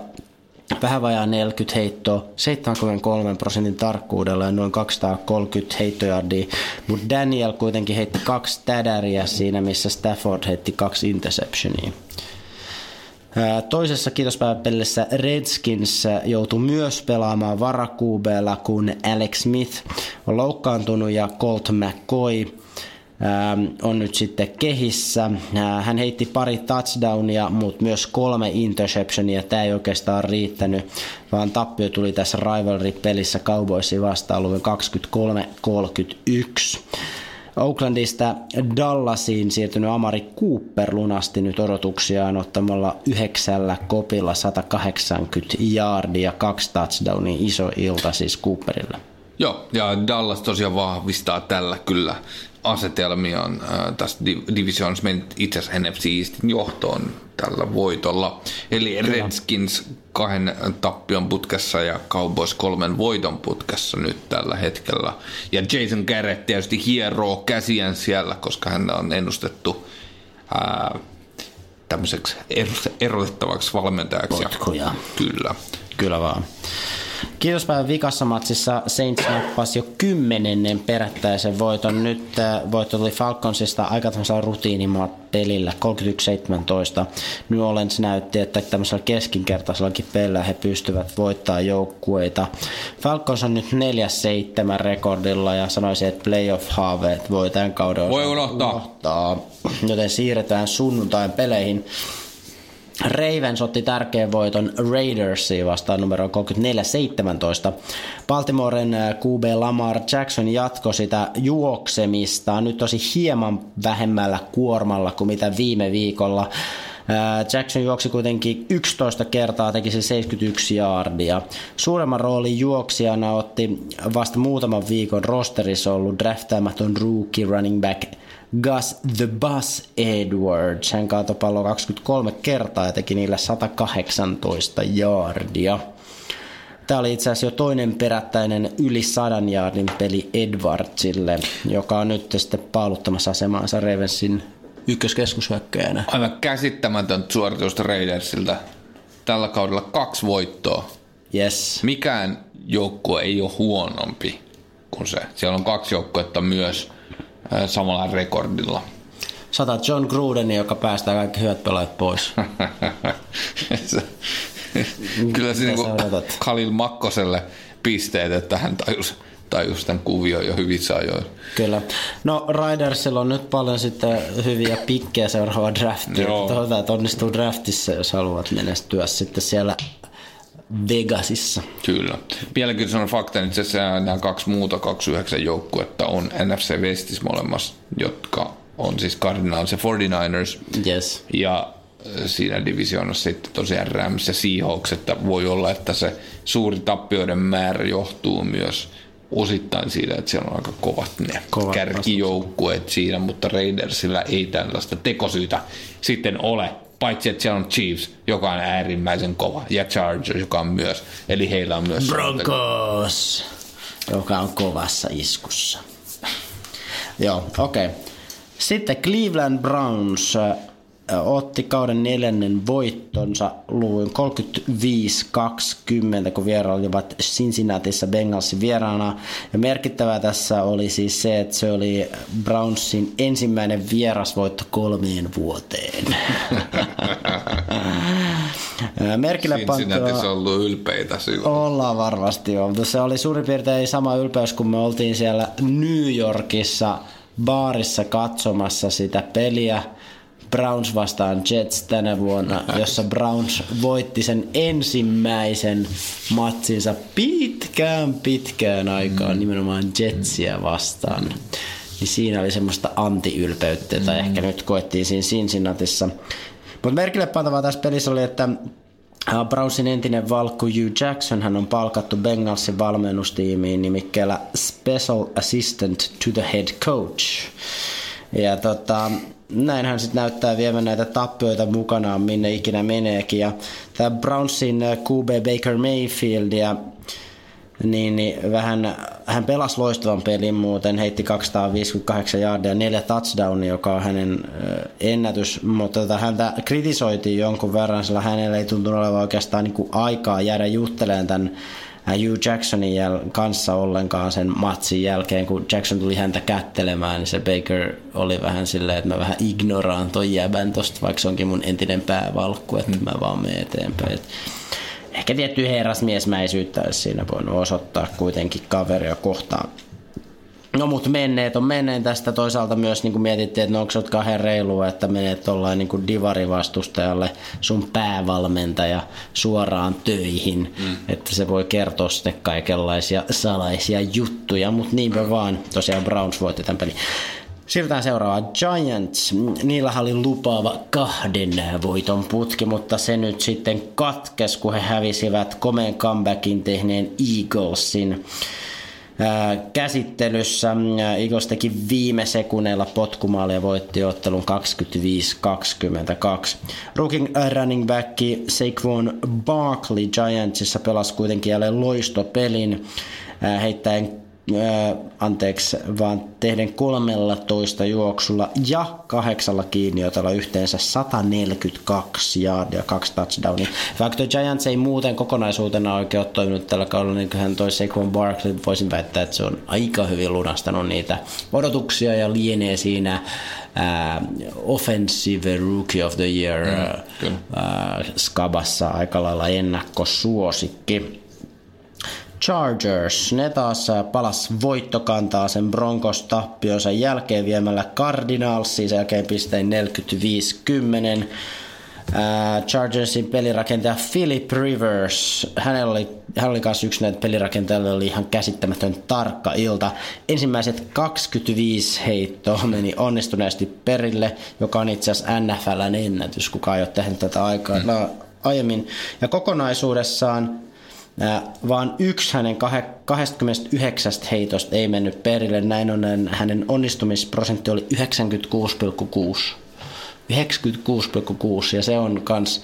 vähän vajaa 40 heittoa, 73 prosentin tarkkuudella ja noin 230 heittojardia, mutta Daniel kuitenkin heitti kaksi tädäriä siinä, missä Stafford heitti kaksi interceptionia. Toisessa kiitospäiväpelissä Redskins joutui myös pelaamaan varakuubeella, kun Alex Smith on loukkaantunut ja Colt McCoy on nyt sitten kehissä. Hän heitti pari touchdownia, mutta myös kolme interceptionia. Tämä ei oikeastaan riittänyt, vaan tappio tuli tässä rivalry-pelissä Cowboysin vastaan luvun 23-31. Oaklandista Dallasiin siirtynyt Amari Cooper lunasti nyt odotuksiaan ottamalla yhdeksällä kopilla 180 yardia, kaksi touchdownia, iso ilta siis Cooperille. Joo, ja Dallas tosiaan vahvistaa tällä kyllä asetelmiaan äh, tässä divisioonassa mennyt itse asiassa NFC Eastin johtoon tällä voitolla. Eli Redskins kahden tappion putkessa ja Cowboys kolmen voiton putkessa nyt tällä hetkellä. Ja Jason Garrett tietysti hieroo käsiään siellä, koska hän on ennustettu ää, tämmöiseksi erotettavaksi valmentajaksi. Potkuja. Kyllä. Kyllä vaan. Kiitospäivän vikassa matsissa Saints nappasi jo kymmenennen perättäisen voiton. Nyt äh, voitto tuli Falconsista aika tämmöisellä rutiinimaat pelillä 31-17. New Orleans näytti, että tämmöisellä keskinkertaisellakin pelillä he pystyvät voittaa joukkueita. Falcons on nyt 4-7 rekordilla ja sanoisin, että playoff-haaveet voi tämän kauden voi unohtaa. unohtaa. Joten siirretään sunnuntain peleihin. Ravens otti tärkeän voiton Raidersia vastaan numero 34-17. Baltimoren äh, QB Lamar Jackson jatko sitä juoksemista nyt tosi hieman vähemmällä kuormalla kuin mitä viime viikolla. Äh, Jackson juoksi kuitenkin 11 kertaa, teki se 71 yardia. Suuremman roolin juoksijana otti vasta muutaman viikon rosterissa ollut draftaamaton rookie running back Gus the Bus Edwards. Hän kaatoi pallo 23 kertaa ja teki niillä 118 jaardia. Tämä oli itse asiassa jo toinen perättäinen yli sadan jaardin peli Edwardsille, joka on nyt sitten paaluttamassa asemaansa Ravensin ykköskeskushyökkäjänä. Aivan käsittämätön suoritusta Raidersilta. Tällä kaudella kaksi voittoa. Yes. Mikään joukkue ei ole huonompi kuin se. Siellä on kaksi joukkuetta myös samalla rekordilla. Sata John Gruden, joka päästää kaikki hyvät pelaajat pois. [LAUGHS] Kyllä se niinku Khalil Makkoselle pisteet, että hän tajus, tajus tämän kuvion jo hyvissä ajoin. Kyllä. No Ridersilla on nyt paljon sitten hyviä pikkejä seuraava draftia. Toivotaan, että onnistuu draftissa, jos haluat menestyä sitten siellä Vegasissa. Kyllä. Vieläkin on fakta, että itse nämä kaksi muuta 29 joukkuetta on NFC Westis molemmassa, jotka on siis Cardinals ja 49ers. Yes. Ja äh, siinä divisioonassa sitten tosiaan Rams ja Seahawks, että voi olla, että se suuri tappioiden määrä johtuu myös osittain siitä, että siellä on aika kovat ne kovat kärkijoukkueet siinä, mutta Raidersilla ei tällaista tekosyytä sitten ole paitsi että siellä on Chiefs, joka on äärimmäisen kova, ja Chargers, joka on myös, eli heillä on myös... Broncos, joka on kovassa iskussa. Joo, okei. Okay. Sitten Cleveland Browns otti kauden neljännen voittonsa luvuin 35-20, kun vierailivat Cincinnatissa Bengalsin vieraana. Ja merkittävää tässä oli siis se, että se oli Brownsin ensimmäinen vierasvoitto kolmeen vuoteen. Merkille Cincinnatissa on ollut ylpeitä silloin. Ollaan varmasti oltu. Se oli suurin piirtein sama ylpeys, kun me oltiin siellä New Yorkissa baarissa katsomassa sitä peliä Browns vastaan Jets tänä vuonna, [LAUGHS] jossa Browns voitti sen ensimmäisen matsinsa pitkään pitkään aikaan mm. nimenomaan Jetsia vastaan. Niin siinä oli semmoista anti-ylpeyttä, tai mm. ehkä nyt koettiin siinä Cincinnatissa. Mutta merkille pantavaa tässä pelissä oli, että Brownsin entinen valkku Hugh Jackson hän on palkattu Bengalsin valmennustiimiin nimikkeellä Special Assistant to the Head Coach. Ja tota, näinhän sitten näyttää viemään näitä tappioita mukanaan minne ikinä meneekin. Ja tämä Brownsin QB Baker Mayfield ja niin, niin vähän, hän pelasi loistavan pelin muuten, heitti 258 jardia ja neljä touchdownia, joka on hänen ennätys, mutta tota, häntä kritisoitiin jonkun verran, sillä hänellä ei tuntunut olevan oikeastaan niin aikaa jäädä juttelemaan tämän Hugh Jacksonin jäl- kanssa ollenkaan sen matsin jälkeen, kun Jackson tuli häntä kättelemään, niin se Baker oli vähän silleen, että mä vähän ignoraan ton jäbän tosta, vaikka se onkin mun entinen päävalkku, että mä vaan menen eteenpäin. Et ehkä tietty herrasmiesmäisyyttä olisi siinä voinut osoittaa kuitenkin kaveria kohtaan. No mutta menneet on menneen tästä toisaalta myös niin kuin mietittiin, että no onko se kauhean reilua, että menet tuollain niin divarivastustajalle sun päävalmentaja suoraan töihin, mm. että se voi kertoa sitten kaikenlaisia salaisia juttuja, mutta niinpä vaan tosiaan Browns voitti tämän pelin. Siirrytään seuraavaan. Giants. Niillä oli lupaava kahden voiton putki, mutta se nyt sitten katkes, kun he hävisivät komeen comebackin tehneen Eaglesin käsittelyssä. Eagles teki viime sekunneilla potkumaalia ja voitti ottelun 25-22. Rookie running back Saquon Barkley Giantsissa pelasi kuitenkin jälleen loistopelin heittäen anteeksi, vaan tehden 13 juoksulla ja kahdeksalla kiinniotella yhteensä 142 ja kaksi touchdownia. Vaikka Giants ei muuten kokonaisuutena oikein ole toiminut tällä kaudella, niin hän toi Saquon Barkley, voisin väittää, että se on aika hyvin lunastanut niitä odotuksia ja lienee siinä uh, Offensive Rookie of the Year mm, uh, skabassa aika lailla ennakkosuosikki. Chargers, ne taas palas voittokantaa sen Broncos tappionsa jälkeen viemällä Cardinalsiin sen jälkeen pistein 45-10. Chargersin pelirakentaja Philip Rivers, hänellä oli, hän oli myös yksi näitä pelirakentajia, oli ihan käsittämätön tarkka ilta. Ensimmäiset 25 heittoa meni onnistuneesti perille, joka on itse asiassa NFLn ennätys, kuka ei ole tehnyt tätä aikaa mm. no, aiemmin. Ja kokonaisuudessaan vaan yksi hänen 29 heitosta ei mennyt perille. Näin on hänen onnistumisprosentti oli 96,6. 96,6 ja se on kans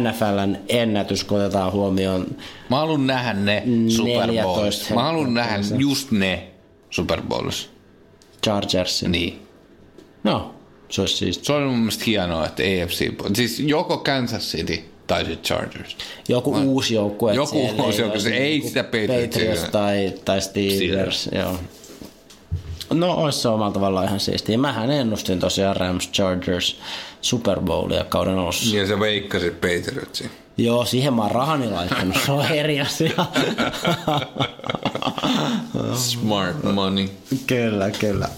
NFLn ennätys, kun otetaan huomioon. Mä haluan nähdä ne Super Bowls. Mä haluan nähdä just ne Super Bowls. Chargersin. Niin. No, se olisi siis... Se on mun mielestä hienoa, että AFC... Siis joko Kansas City tai sitten Chargers. Joku Vai, uusi joukkue. Joku uusi joukkue, se ei sitä Patriots tai, tai Steelers, Steelers. joo. No, olisi se omalla tavallaan ihan siistiä. Mähän ennustin tosiaan Rams Chargers Super Bowlia kauden alussa. Ja sä veikkasit Patriotsin. Joo, siihen mä oon rahani laittanut, se on [LAUGHS] eri asia. Smart money. Kyllä, kyllä.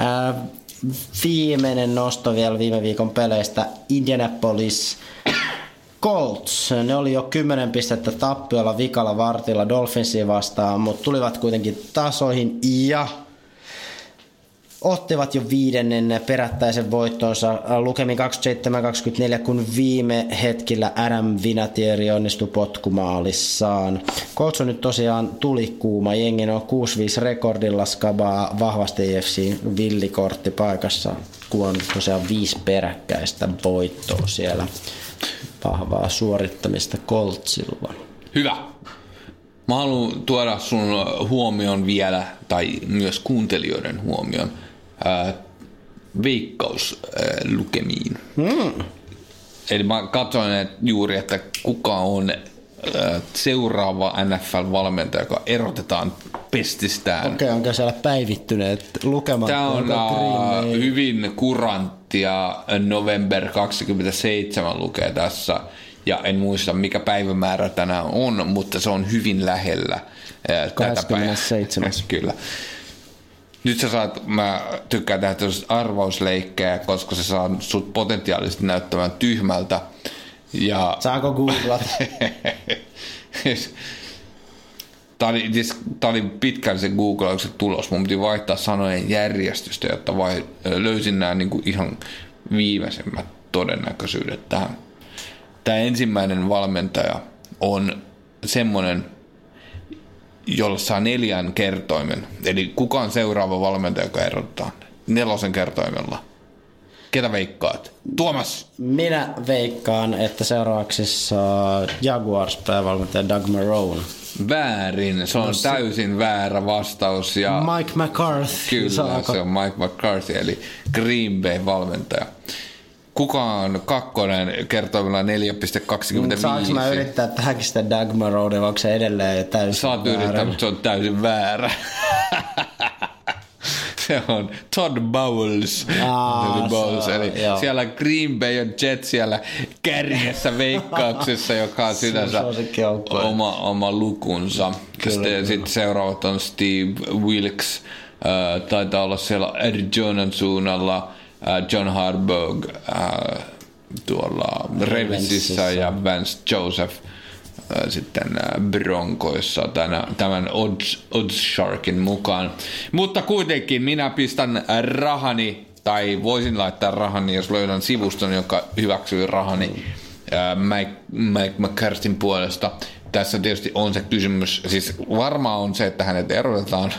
Äh, viimeinen nosto vielä viime viikon peleistä. Indianapolis Colts, ne oli jo 10 pistettä tappiolla vikalla vartilla Dolphinsia vastaan, mutta tulivat kuitenkin tasoihin ja ottivat jo viidennen perättäisen voittonsa lukemin 27-24, kun viime hetkillä Adam Vinatieri onnistui potkumaalissaan. Colts on nyt tosiaan tuli kuuma, jengi on 6-5 rekordilla skabaa vahvasti EFC villikortti paikassa, kun on tosiaan viisi peräkkäistä voittoa siellä vahvaa suorittamista Coltsilla. Hyvä. Mä haluan tuoda sun huomion vielä, tai myös kuuntelijoiden huomion. viikkauslukemiin. Mm. Eli mä katsoin että juuri, että kuka on seuraava NFL-valmentaja, joka erotetaan pestistään. Okei, okay, onko siellä päivittyneet lukemat? Tämä on uh, hyvin kuranttia. November 27 lukee tässä. Ja en muista, mikä päivämäärä tänään on, mutta se on hyvin lähellä uh, 27. [LAUGHS] Kyllä. Nyt sä saat, mä tykkään tehdä arvausleikkejä, koska se saa sut potentiaalisesti näyttämään tyhmältä. Ja... Saako googlat? [LAUGHS] Tämä oli, siis, tämä oli pitkään se googlauksen tulos. Mun piti vaihtaa sanojen järjestystä, jotta vai, löysin nämä niin kuin ihan viimeisimmät todennäköisyydet tähän. Tämä ensimmäinen valmentaja on semmoinen, jolla saa neljän kertoimen. Eli kuka on seuraava valmentaja, joka erottaa nelosen kertoimella? Ketä veikkaat? Tuomas! Minä veikkaan, että seuraavaksi saa Jaguars päävalmentaja Doug Marone. Väärin, se on no, se... täysin väärä vastaus. Ja Mike McCarthy. Kyllä, saako? se on Mike McCarthy, eli Green Bay valmentaja. Kuka on kakkonen kertoimella 4,25? Saanko mä yrittää tähänkin sitä Doug Marone, onko se edelleen täysin Saat väärä? yrittää, mutta se on täysin väärä. [LAUGHS] se on Todd Bowles. Aa, Bowles. On, Eli joo. siellä Green Bay on Jet siellä kärjessä veikkauksessa, joka on sinänsä oma, oma lukunsa. Kyllä, sitten sit seuraavat on Steve Wilkes, äh, taitaa olla siellä Arizonan suunnalla, äh, John Harbaugh äh, tuolla Ravensissä ja Vance Joseph – sitten Bronkoissa tämän, Odds, Odds Sharkin mukaan. Mutta kuitenkin minä pistän rahani, tai voisin laittaa rahani, jos löydän sivuston, joka hyväksyy rahani Mike, Mike McCarthyn puolesta tässä tietysti on se kysymys, siis varmaan on se, että hänet erotetaan.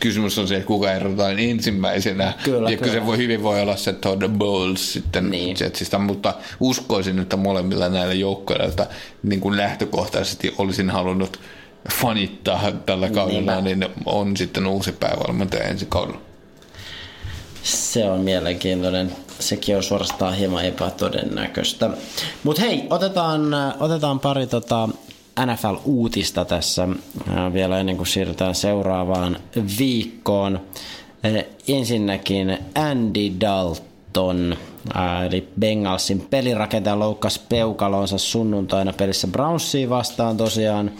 kysymys on se, että kuka erotetaan ensimmäisenä. Kyllä, ja kyllä. se voi hyvin voi olla se Todd Bowles sitten niin. Jetsistä, mutta uskoisin, että molemmilla näillä joukkoilla, niin kuin lähtökohtaisesti olisin halunnut fanittaa tällä kaudella, niin, niin on sitten uusi päävalmentaja ensi kaudella. Se on mielenkiintoinen. Sekin on suorastaan hieman epätodennäköistä. Mutta hei, otetaan, otetaan pari tota NFL-uutista tässä vielä ennen kuin siirrytään seuraavaan viikkoon. Ensinnäkin Andy Dalton, eli Bengalsin pelirakentaja loukkasi peukalonsa sunnuntaina pelissä Brownsia vastaan tosiaan,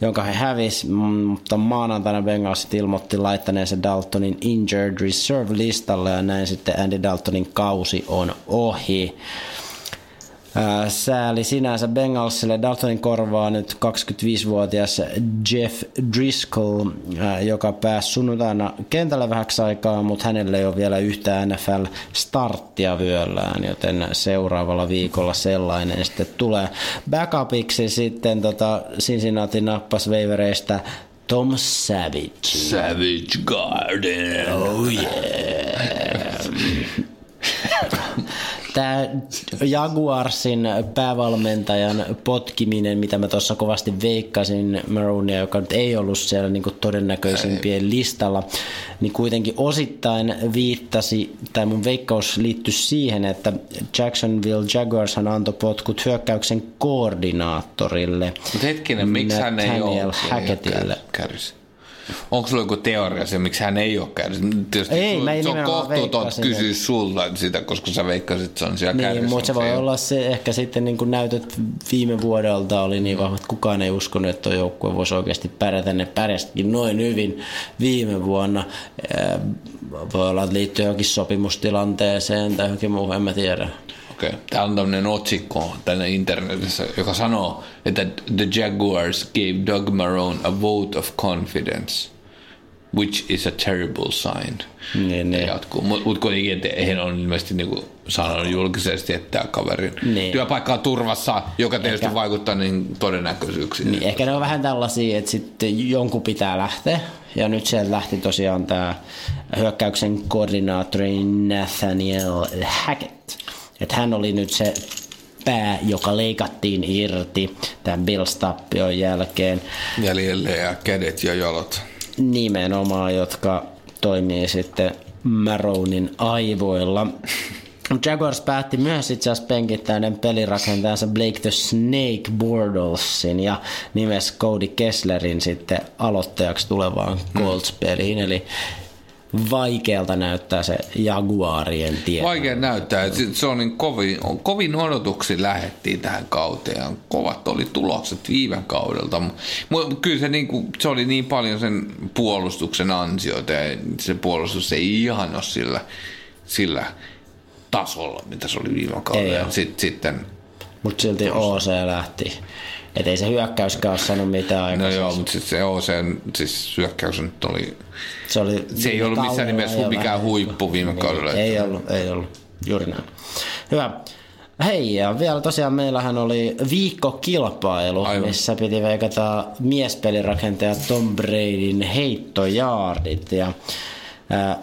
jonka he hävis, mutta maanantaina Bengalsit ilmoitti laittaneensa Daltonin injured reserve listalle ja näin sitten Andy Daltonin kausi on ohi. Sääli sinänsä Bengalsille Daltonin korvaa nyt 25-vuotias Jeff Driscoll, joka pääsi sunnuntaina kentällä vähäksi aikaa, mutta hänelle ei ole vielä yhtä NFL-starttia vyöllään, joten seuraavalla viikolla sellainen sitten tulee. Backupiksi sitten tota Cincinnati nappas veivereistä Tom Savage. Savage Garden. Oh yeah. [LAUGHS] Tämä Jaguarsin päävalmentajan potkiminen, mitä mä tuossa kovasti veikkasin Maronia, joka nyt ei ollut siellä niin todennäköisimpien listalla, niin kuitenkin osittain viittasi, tai mun veikkaus liittyi siihen, että Jacksonville Jaguars antoi potkut hyökkäyksen koordinaattorille. Mutta hetkinen, miksi hän ei ole Hackettille. Onko sulla joku teoria se, miksi hän ei ole kärsinyt? Tietysti ei, se, mä se on kohtuuton kysyä sulta sitä, koska sä veikkasit, että se on siellä Niin, mutta se voi se olla se, ehkä sitten niin kuin näytöt viime vuodelta oli niin vahvat, että kukaan ei uskonut, että tuo joukkue voisi oikeasti pärjätä. Ne pärjäsikin noin hyvin viime vuonna. Voi olla, että liittyy johonkin sopimustilanteeseen tai johonkin muuhun, en mä tiedä. Okei. Okay. Täällä on tämmöinen otsikko tänne internetissä, joka sanoo, että the Jaguars gave Doug Marone a vote of confidence, which is a terrible sign. Niin, niin. jatkuu. Mutta mut kuitenkin, että eihän on ilmeisesti niinku sanonut julkisesti, että tämä kaverin niin. työpaikka on turvassa, joka tietysti ehkä, vaikuttaa niin todennäköisyyksiin. Niin, ehkä ne on vähän tällaisia, että sitten jonkun pitää lähteä. Ja nyt sieltä lähti tosiaan tämä hyökkäyksen koordinaattori Nathaniel Hackett että hän oli nyt se pää, joka leikattiin irti tämän Bills-tappion jälkeen. Jäljelle ja kädet ja jalat. Nimenomaan, jotka toimii sitten Maronin aivoilla. Jaguars päätti myös itse asiassa penkittää pelirakentajansa Blake the Snake Bordelsin ja nimes Cody Kesslerin sitten aloittajaksi tulevaan Colts-peliin. Eli vaikealta näyttää se Jaguarien tie. Vaikea näyttää. Se on niin kovin, kovin odotuksi lähettiin tähän kauteen. Kovat oli tulokset viime kaudelta. Mutta kyllä se, niin kuin, se oli niin paljon sen puolustuksen ansioita ja se puolustus ei ihan ole sillä, sillä tasolla, mitä se oli viime kaudella. Sitten, sitten mutta silti OC lähti. Että ei se hyökkäyskään ole sanonut mitään No joo, mutta sitten se OC, siis hyökkäys nyt oli... Se, oli se ei ollut missään nimessä mikään huippu viime niin, kaudella. Ei ollut, ei ollut. Juuri näin. Hyvä. Hei, ja vielä tosiaan meillähän oli viikkokilpailu, Aivan. missä piti veikata miespelirakentaja Tom Bradyn heittojaardit. Ja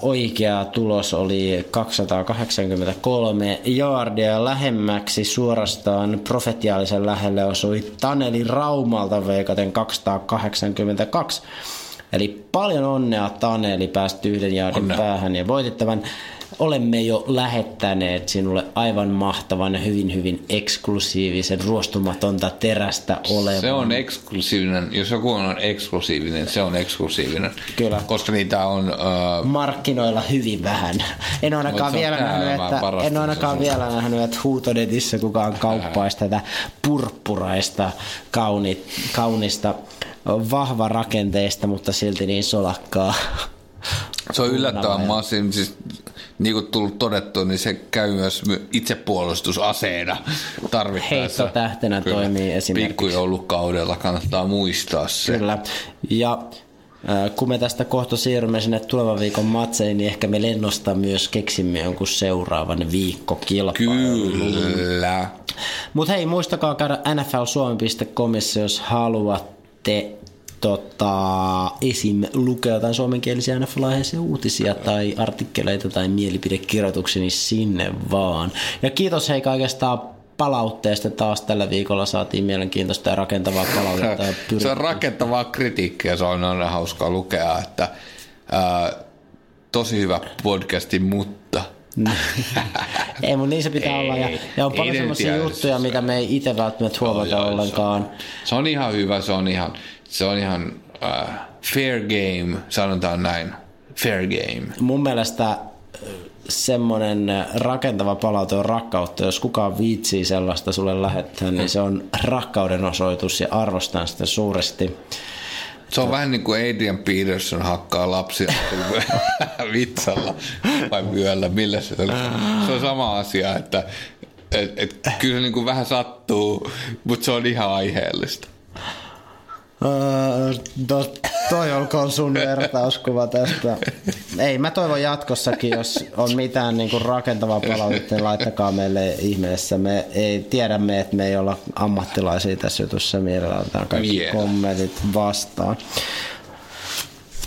Oikea tulos oli 283 jaardia lähemmäksi suorastaan profetiaalisen lähelle osui Taneli Raumalta veikaten 282. Eli paljon onnea Taneli päästi yhden jaardin Onnea. päähän ja voitittavan olemme jo lähettäneet sinulle aivan mahtavan ja hyvin hyvin eksklusiivisen ruostumatonta terästä olevan. Se on eksklusiivinen. Jos joku on eksklusiivinen, se on eksklusiivinen. Kyllä. Koska niitä on... Uh... Markkinoilla hyvin vähän. En ainakaan vielä nähnyt, että, en ainakaan vielä nähnyt, että huutonetissä kukaan kauppaisi tätä purppuraista kauni, kaunista vahva rakenteista, mutta silti niin solakkaa. Se on yllättävän massiivinen. Siis niin kuin tullut todettu, niin se käy myös itsepuolustusaseena tarvittaessa. Heitto tähtenä Kyllä. toimii esimerkiksi. Pikkujoulukaudella kannattaa muistaa se. Kyllä. Ja kun me tästä kohta siirrymme sinne tulevan viikon matseihin, niin ehkä me lennosta myös keksimme jonkun seuraavan viikkokilpailun. Kyllä. Mutta hei, muistakaa käydä nflsuomi.comissa, jos haluatte tota, esim. lukea jotain suomenkielisiä NFL-aiheisia uutisia tai artikkeleita tai mielipidekirjoituksia, niin sinne vaan. Ja kiitos hei kaikesta palautteesta taas tällä viikolla saatiin mielenkiintoista ja rakentavaa palautetta. Ja [LAUGHS] se on rakentavaa kritiikkiä, se on aina hauskaa lukea, että ää, tosi hyvä podcasti, mutta [LAUGHS] ei, mutta niin se pitää ei, olla. Ja, ja on paljon sellaisia juttuja, mitä me ei itse välttämättä huomata ollenkaan. Se on ihan hyvä, se on ihan, se on ihan uh, fair game, sanotaan näin. Fair game. Mun mielestä äh, semmoinen äh, rakentava palaute on rakkautta. Jos kukaan viitsii sellaista sulle lähettää, niin se on rakkauden osoitus ja arvostan sitä suuresti. Se on vähän niin kuin Adrian Peterson hakkaa lapsia [LAUGHS] vitsalla vai vyöllä, millä se on. Se on sama asia, että et, et, kyllä se niin kuin vähän sattuu, mutta se on ihan aiheellista. To, toi olkoon sun vertauskuva tästä. Ei, mä toivon jatkossakin, jos on mitään niinku rakentavaa palautetta, niin laittakaa meille ihmeessä. Me ei, tiedämme, että me ei olla ammattilaisia tässä jutussa, mielellään kaikki yeah. kommentit vastaan.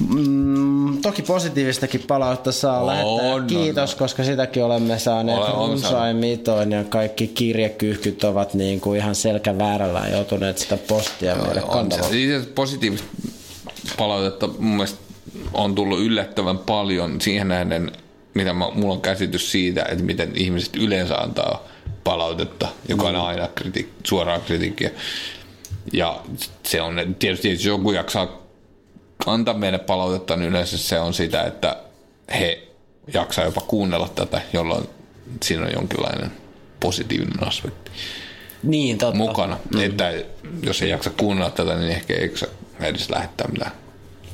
Mm, toki positiivistakin palautta saa on, lähettää. On, Kiitos, on, koska sitäkin olemme saaneet runsain mitoin ja kaikki kirjekyyhkyt ovat niin kuin ihan selkä väärällä ja joutuneet sitä postia meille kantamaan. Siis positiivista palautetta mun mielestä on tullut yllättävän paljon siihen nähden, mitä mä, mulla on käsitys siitä, että miten ihmiset yleensä antaa palautetta, joka on mm. aina kriti- suoraa kritiikkiä. Ja se on tietysti, jos joku jaksaa antaa meille palautetta, niin yleensä se on sitä, että he jaksaa jopa kuunnella tätä, jolloin siinä on jonkinlainen positiivinen aspekti niin, totta. mukana. Mm. Että jos ei jaksa kuunnella tätä, niin ehkä ei edes lähettää mitään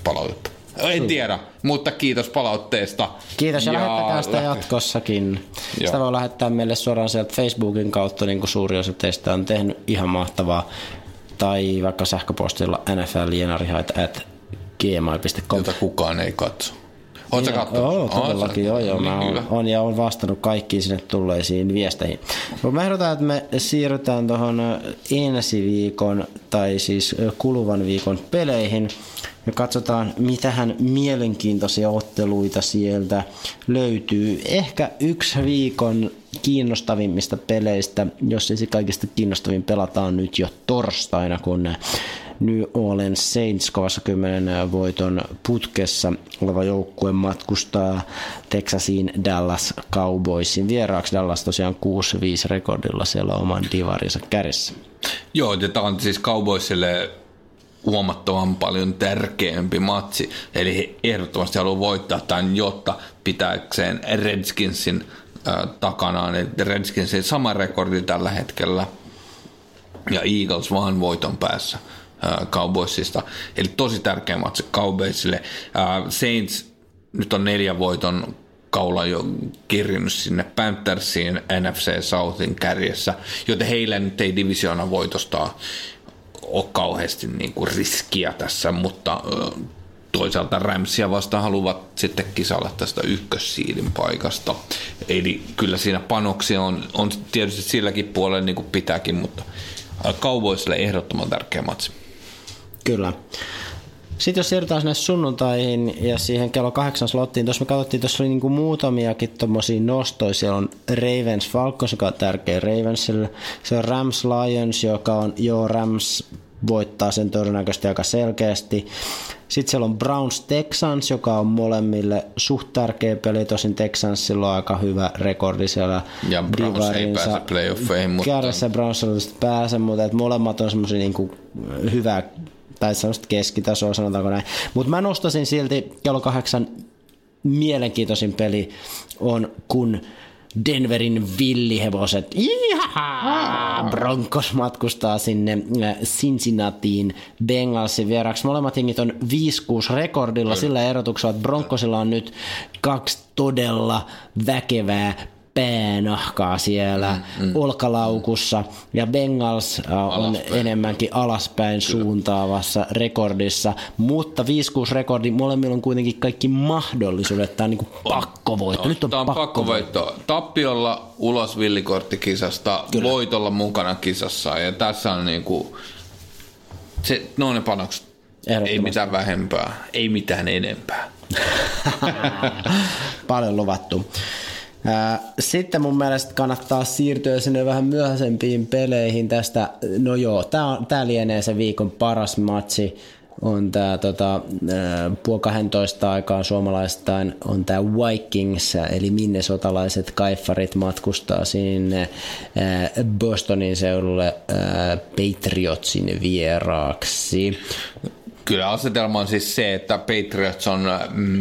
palautetta. En tiedä, mutta kiitos palautteesta. Kiitos ja, ja lähettäkää sitä jatkossakin. Joo. Sitä voi lähettää meille suoraan sieltä Facebookin kautta, niin kuin suuri osa teistä on tehnyt ihan mahtavaa. Tai vaikka sähköpostilla nfljenarihaita gmail.com. Jota kukaan ei katso. Oletko katsonut? Joo, todellakin. Joo, joo, mä niin, on, ja on vastannut kaikkiin sinne tulleisiin viesteihin. Mutta mä ehdotan, että me siirrytään tuohon ensi viikon, tai siis kuluvan viikon peleihin. Ja katsotaan, mitähän mielenkiintoisia otteluita sieltä löytyy. Ehkä yksi viikon kiinnostavimmista peleistä, jos ei se kaikista kiinnostavin pelataan nyt jo torstaina, kun New Orleans Saints kovassa kymmenen voiton putkessa oleva joukkue matkustaa Texasiin Dallas Cowboysin vieraaksi. Dallas tosiaan 6-5 rekordilla siellä oman divarinsa kädessä. Joo, ja tämä on siis Cowboysille huomattavan paljon tärkeämpi matsi. Eli he ehdottomasti haluaa voittaa tämän, jotta pitääkseen Redskinsin takanaan. Redskinsin sama rekordi tällä hetkellä ja Eagles vaan voiton päässä Cowboysista. Eli tosi tärkeä matsi Cowboysille. Äh, Saints nyt on neljän voiton kaula jo kirjannut sinne Panthersiin NFC Southin kärjessä, joten heillä nyt ei divisiona voitosta ole kauheasti niin kuin riskiä tässä, mutta toisaalta Ramsia vastaan haluavat sitten kisalla tästä ykkössiidin paikasta. Eli kyllä siinä panoksia on, on tietysti silläkin puolella niin kuin pitääkin, mutta Cowboysille ehdottoman tärkeä matsi. Kyllä. Sitten jos siirrytään sinne sunnuntaihin ja siihen kello kahdeksan slottiin, tuossa me katsottiin, tuossa oli niinku muutamiakin tuommoisia nostoja. Siellä on Ravens Falcons, joka on tärkeä Ravensille. Se on Rams Lions, joka on, joo Rams voittaa sen todennäköisesti aika selkeästi. Sitten siellä on Browns Texans, joka on molemmille suht tärkeä peli, tosin Texansilla on aika hyvä rekordi siellä Ja Browns ei pääse playoffeihin, mutta... Kärjessä Browns pääse, mutta et molemmat on semmoisia niinku hyvää tai sellaista keskitasoa, sanotaanko näin. Mutta mä nostasin silti kello kahdeksan mielenkiintoisin peli on, kun Denverin villihevoset Broncos matkustaa sinne äh, Cincinnatiin Bengalsin vieraksi. Molemmat jengit on 5-6 rekordilla sillä erotuksella, että Broncosilla on nyt kaksi todella väkevää päänahkaa siellä mm, mm, olkalaukussa ja Bengals äh, on alaspäin. enemmänkin alaspäin Kyllä. suuntaavassa rekordissa, mutta 5-6 rekordi molemmilla on kuitenkin kaikki mahdollisuudet. Tämä on niin pakkovoitto. Nyt on, Tämä on pakkovoitto. Tappiolla ulos villikorttikisasta, Kyllä. voitolla mukana kisassa ja tässä on niin kuin, se, no ne panokset. Ei mitään vähempää, ei mitään enempää. [LAUGHS] Paljon luvattu. Sitten mun mielestä kannattaa siirtyä sinne vähän myöhäisempiin peleihin tästä. No joo, tää, tää lienee se viikon paras matsi on tämä tota, puol 12 aikaan suomalaistain on tämä Vikings, eli minnesotalaiset kaifarit matkustaa sinne Bostonin seudulle Patriotsin vieraaksi. Kyllä asetelma on siis se, että Patriots on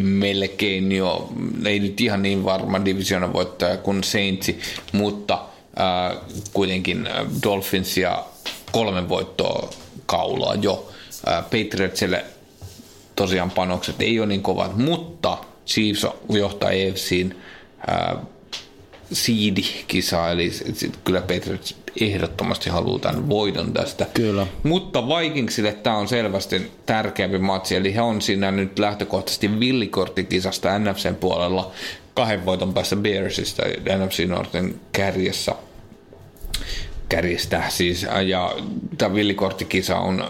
melkein jo, ei nyt ihan niin varma divisioonan voittaja kuin Saintsi, mutta äh, kuitenkin Dolphins ja kolmen voittoa kaulaa jo. Äh, Patriotsille tosiaan panokset ei ole niin kovat, mutta Chiefs johtaa AFCin äh, seed-kisa, eli kyllä Patriots ehdottomasti haluaa tämän voiton tästä. Kyllä. Mutta Vikingsille tämä on selvästi tärkeämpi matsi, eli he on siinä nyt lähtökohtaisesti villikorttikisasta NFCn puolella kahden voiton päässä Bearsista NFC Norten kärjessä kärjestä siis, ja tämä villikorttikisa on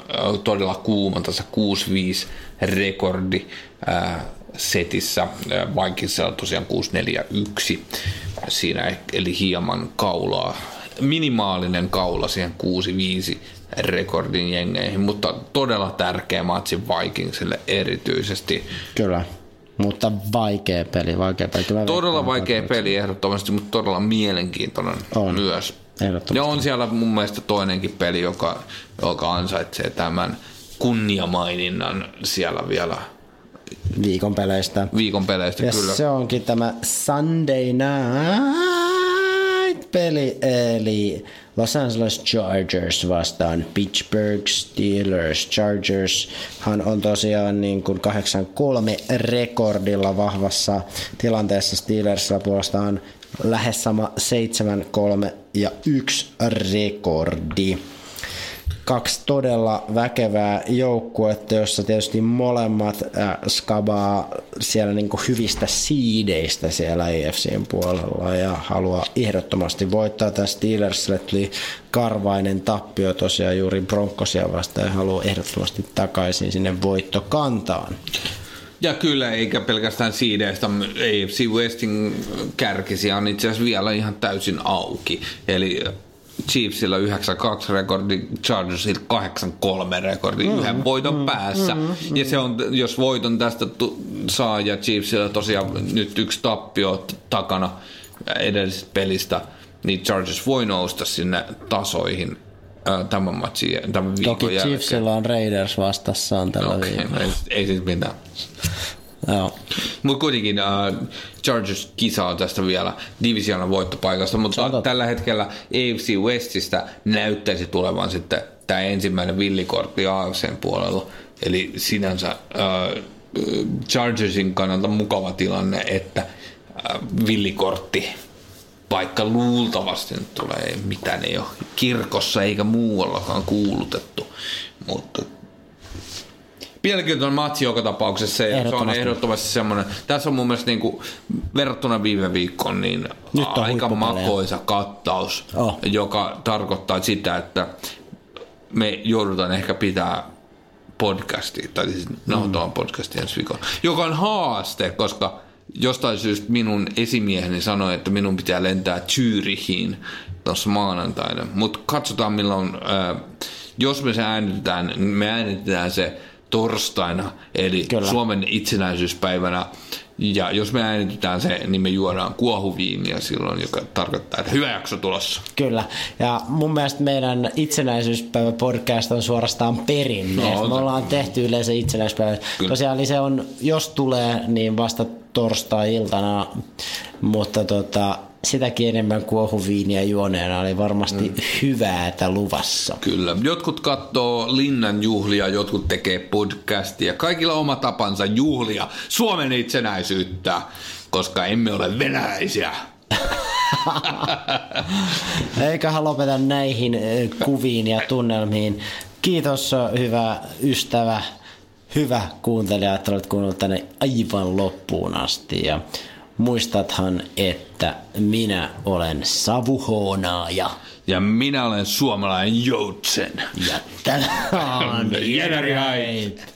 todella kuuma, tässä 6-5 rekordi setissä, Vikingsilla tosiaan 6-4-1 siinä, eli hieman kaulaa minimaalinen kaula siihen 6-5 rekordin jengeihin, mutta todella tärkeä matsi Vikingsille erityisesti. Kyllä, mutta vaikea peli. Vaikea peli. Kyllä todella vaikea peli ehdottomasti, mutta todella mielenkiintoinen on. myös. Ja on siellä mun mielestä toinenkin peli, joka, joka ansaitsee tämän kunniamaininnan siellä vielä Viikon peleistä. Viikon peleistä, ja kyllä. se onkin tämä Sunday Night peli, eli Los Angeles Chargers vastaan Pittsburgh Steelers. Chargers hän on tosiaan niin kuin 8-3 rekordilla vahvassa tilanteessa Steelersilla puolestaan lähes sama 7-3 ja 1 rekordi kaksi todella väkevää joukkuetta, jossa tietysti molemmat äh, skabaa siellä niinku hyvistä siideistä siellä AFCn puolella ja haluaa ehdottomasti voittaa tämän Steelersille. Tuli karvainen tappio tosiaan juuri Broncosia vastaan ja haluaa ehdottomasti takaisin sinne voittokantaan. Ja kyllä, eikä pelkästään siideistä, AFC Westin kärkisiä on itse asiassa vielä ihan täysin auki. Eli Chiefsillä 9-2 rekordi, Chargersilla 8-3 rekordi mm, yhden voiton mm, päässä. Mm, mm, ja se on, jos voiton tästä tu- saa ja Chiefsillä tosiaan nyt yksi tappio takana edellisestä pelistä, niin Chargers voi nousta sinne tasoihin tämän matsin, tämän viikon Toki jälkeen. Chiefsillä on Raiders vastassaan tällä okay, viikolla. Ei, ei siis mitään. Joo. Mutta kuitenkin uh, Chargers kisaa tästä vielä divisioonan voittopaikasta, mutta tällä hetkellä AFC Westistä näyttäisi tulevan sitten tämä ensimmäinen villikortti AFCn puolella. Eli sinänsä uh, Chargersin kannalta mukava tilanne, että uh, villikortti vaikka luultavasti nyt tulee mitään ei ole kirkossa eikä muuallakaan kuulutettu, mutta Mielenkiintoinen matsi joka tapauksessa. Se, se on ehdottomasti semmoinen. Tässä on mun mielestä niin kuin, verrattuna viime viikkoon niin Nyt on aika makoisa kattaus, oh. joka tarkoittaa sitä, että me joudutaan ehkä pitää podcasti, tai siis nauhoittamaan mm. podcastia ensi viikolla, joka on haaste, koska jostain syystä minun esimieheni sanoi, että minun pitää lentää Zyrihiin tuossa maanantaina. Mutta katsotaan milloin, äh, jos me se äänitetään, niin me äänitetään se torstaina, eli Kyllä. Suomen itsenäisyyspäivänä. Ja jos me äänitetään se, niin me juodaan kuohuviiniä silloin, joka tarkoittaa, että hyvä jakso tulossa. Kyllä. Ja mun mielestä meidän itsenäisyyspäivä podcast on suorastaan perinne. No, me ollaan tehty yleensä itsenäisyyspäivä. Kyllä. Tosiaan niin se on, jos tulee, niin vasta torstai-iltana, mutta tota, sitäkin enemmän kuohuviiniä juoneena oli varmasti mm. hyvää luvassa. Kyllä. Jotkut katsoo Linnan juhlia, jotkut tekee podcastia. Kaikilla oma tapansa juhlia Suomen itsenäisyyttä, koska emme ole venäläisiä. [LAUGHS] Eiköhän lopeta näihin kuviin ja tunnelmiin. Kiitos hyvä ystävä, hyvä kuuntelija, että olet kuunnellut tänne aivan loppuun asti. Ja muistathan, että minä olen savuhoonaaja. Ja minä olen suomalainen joutsen. Ja tämä [LAUGHS] on Jäderheit.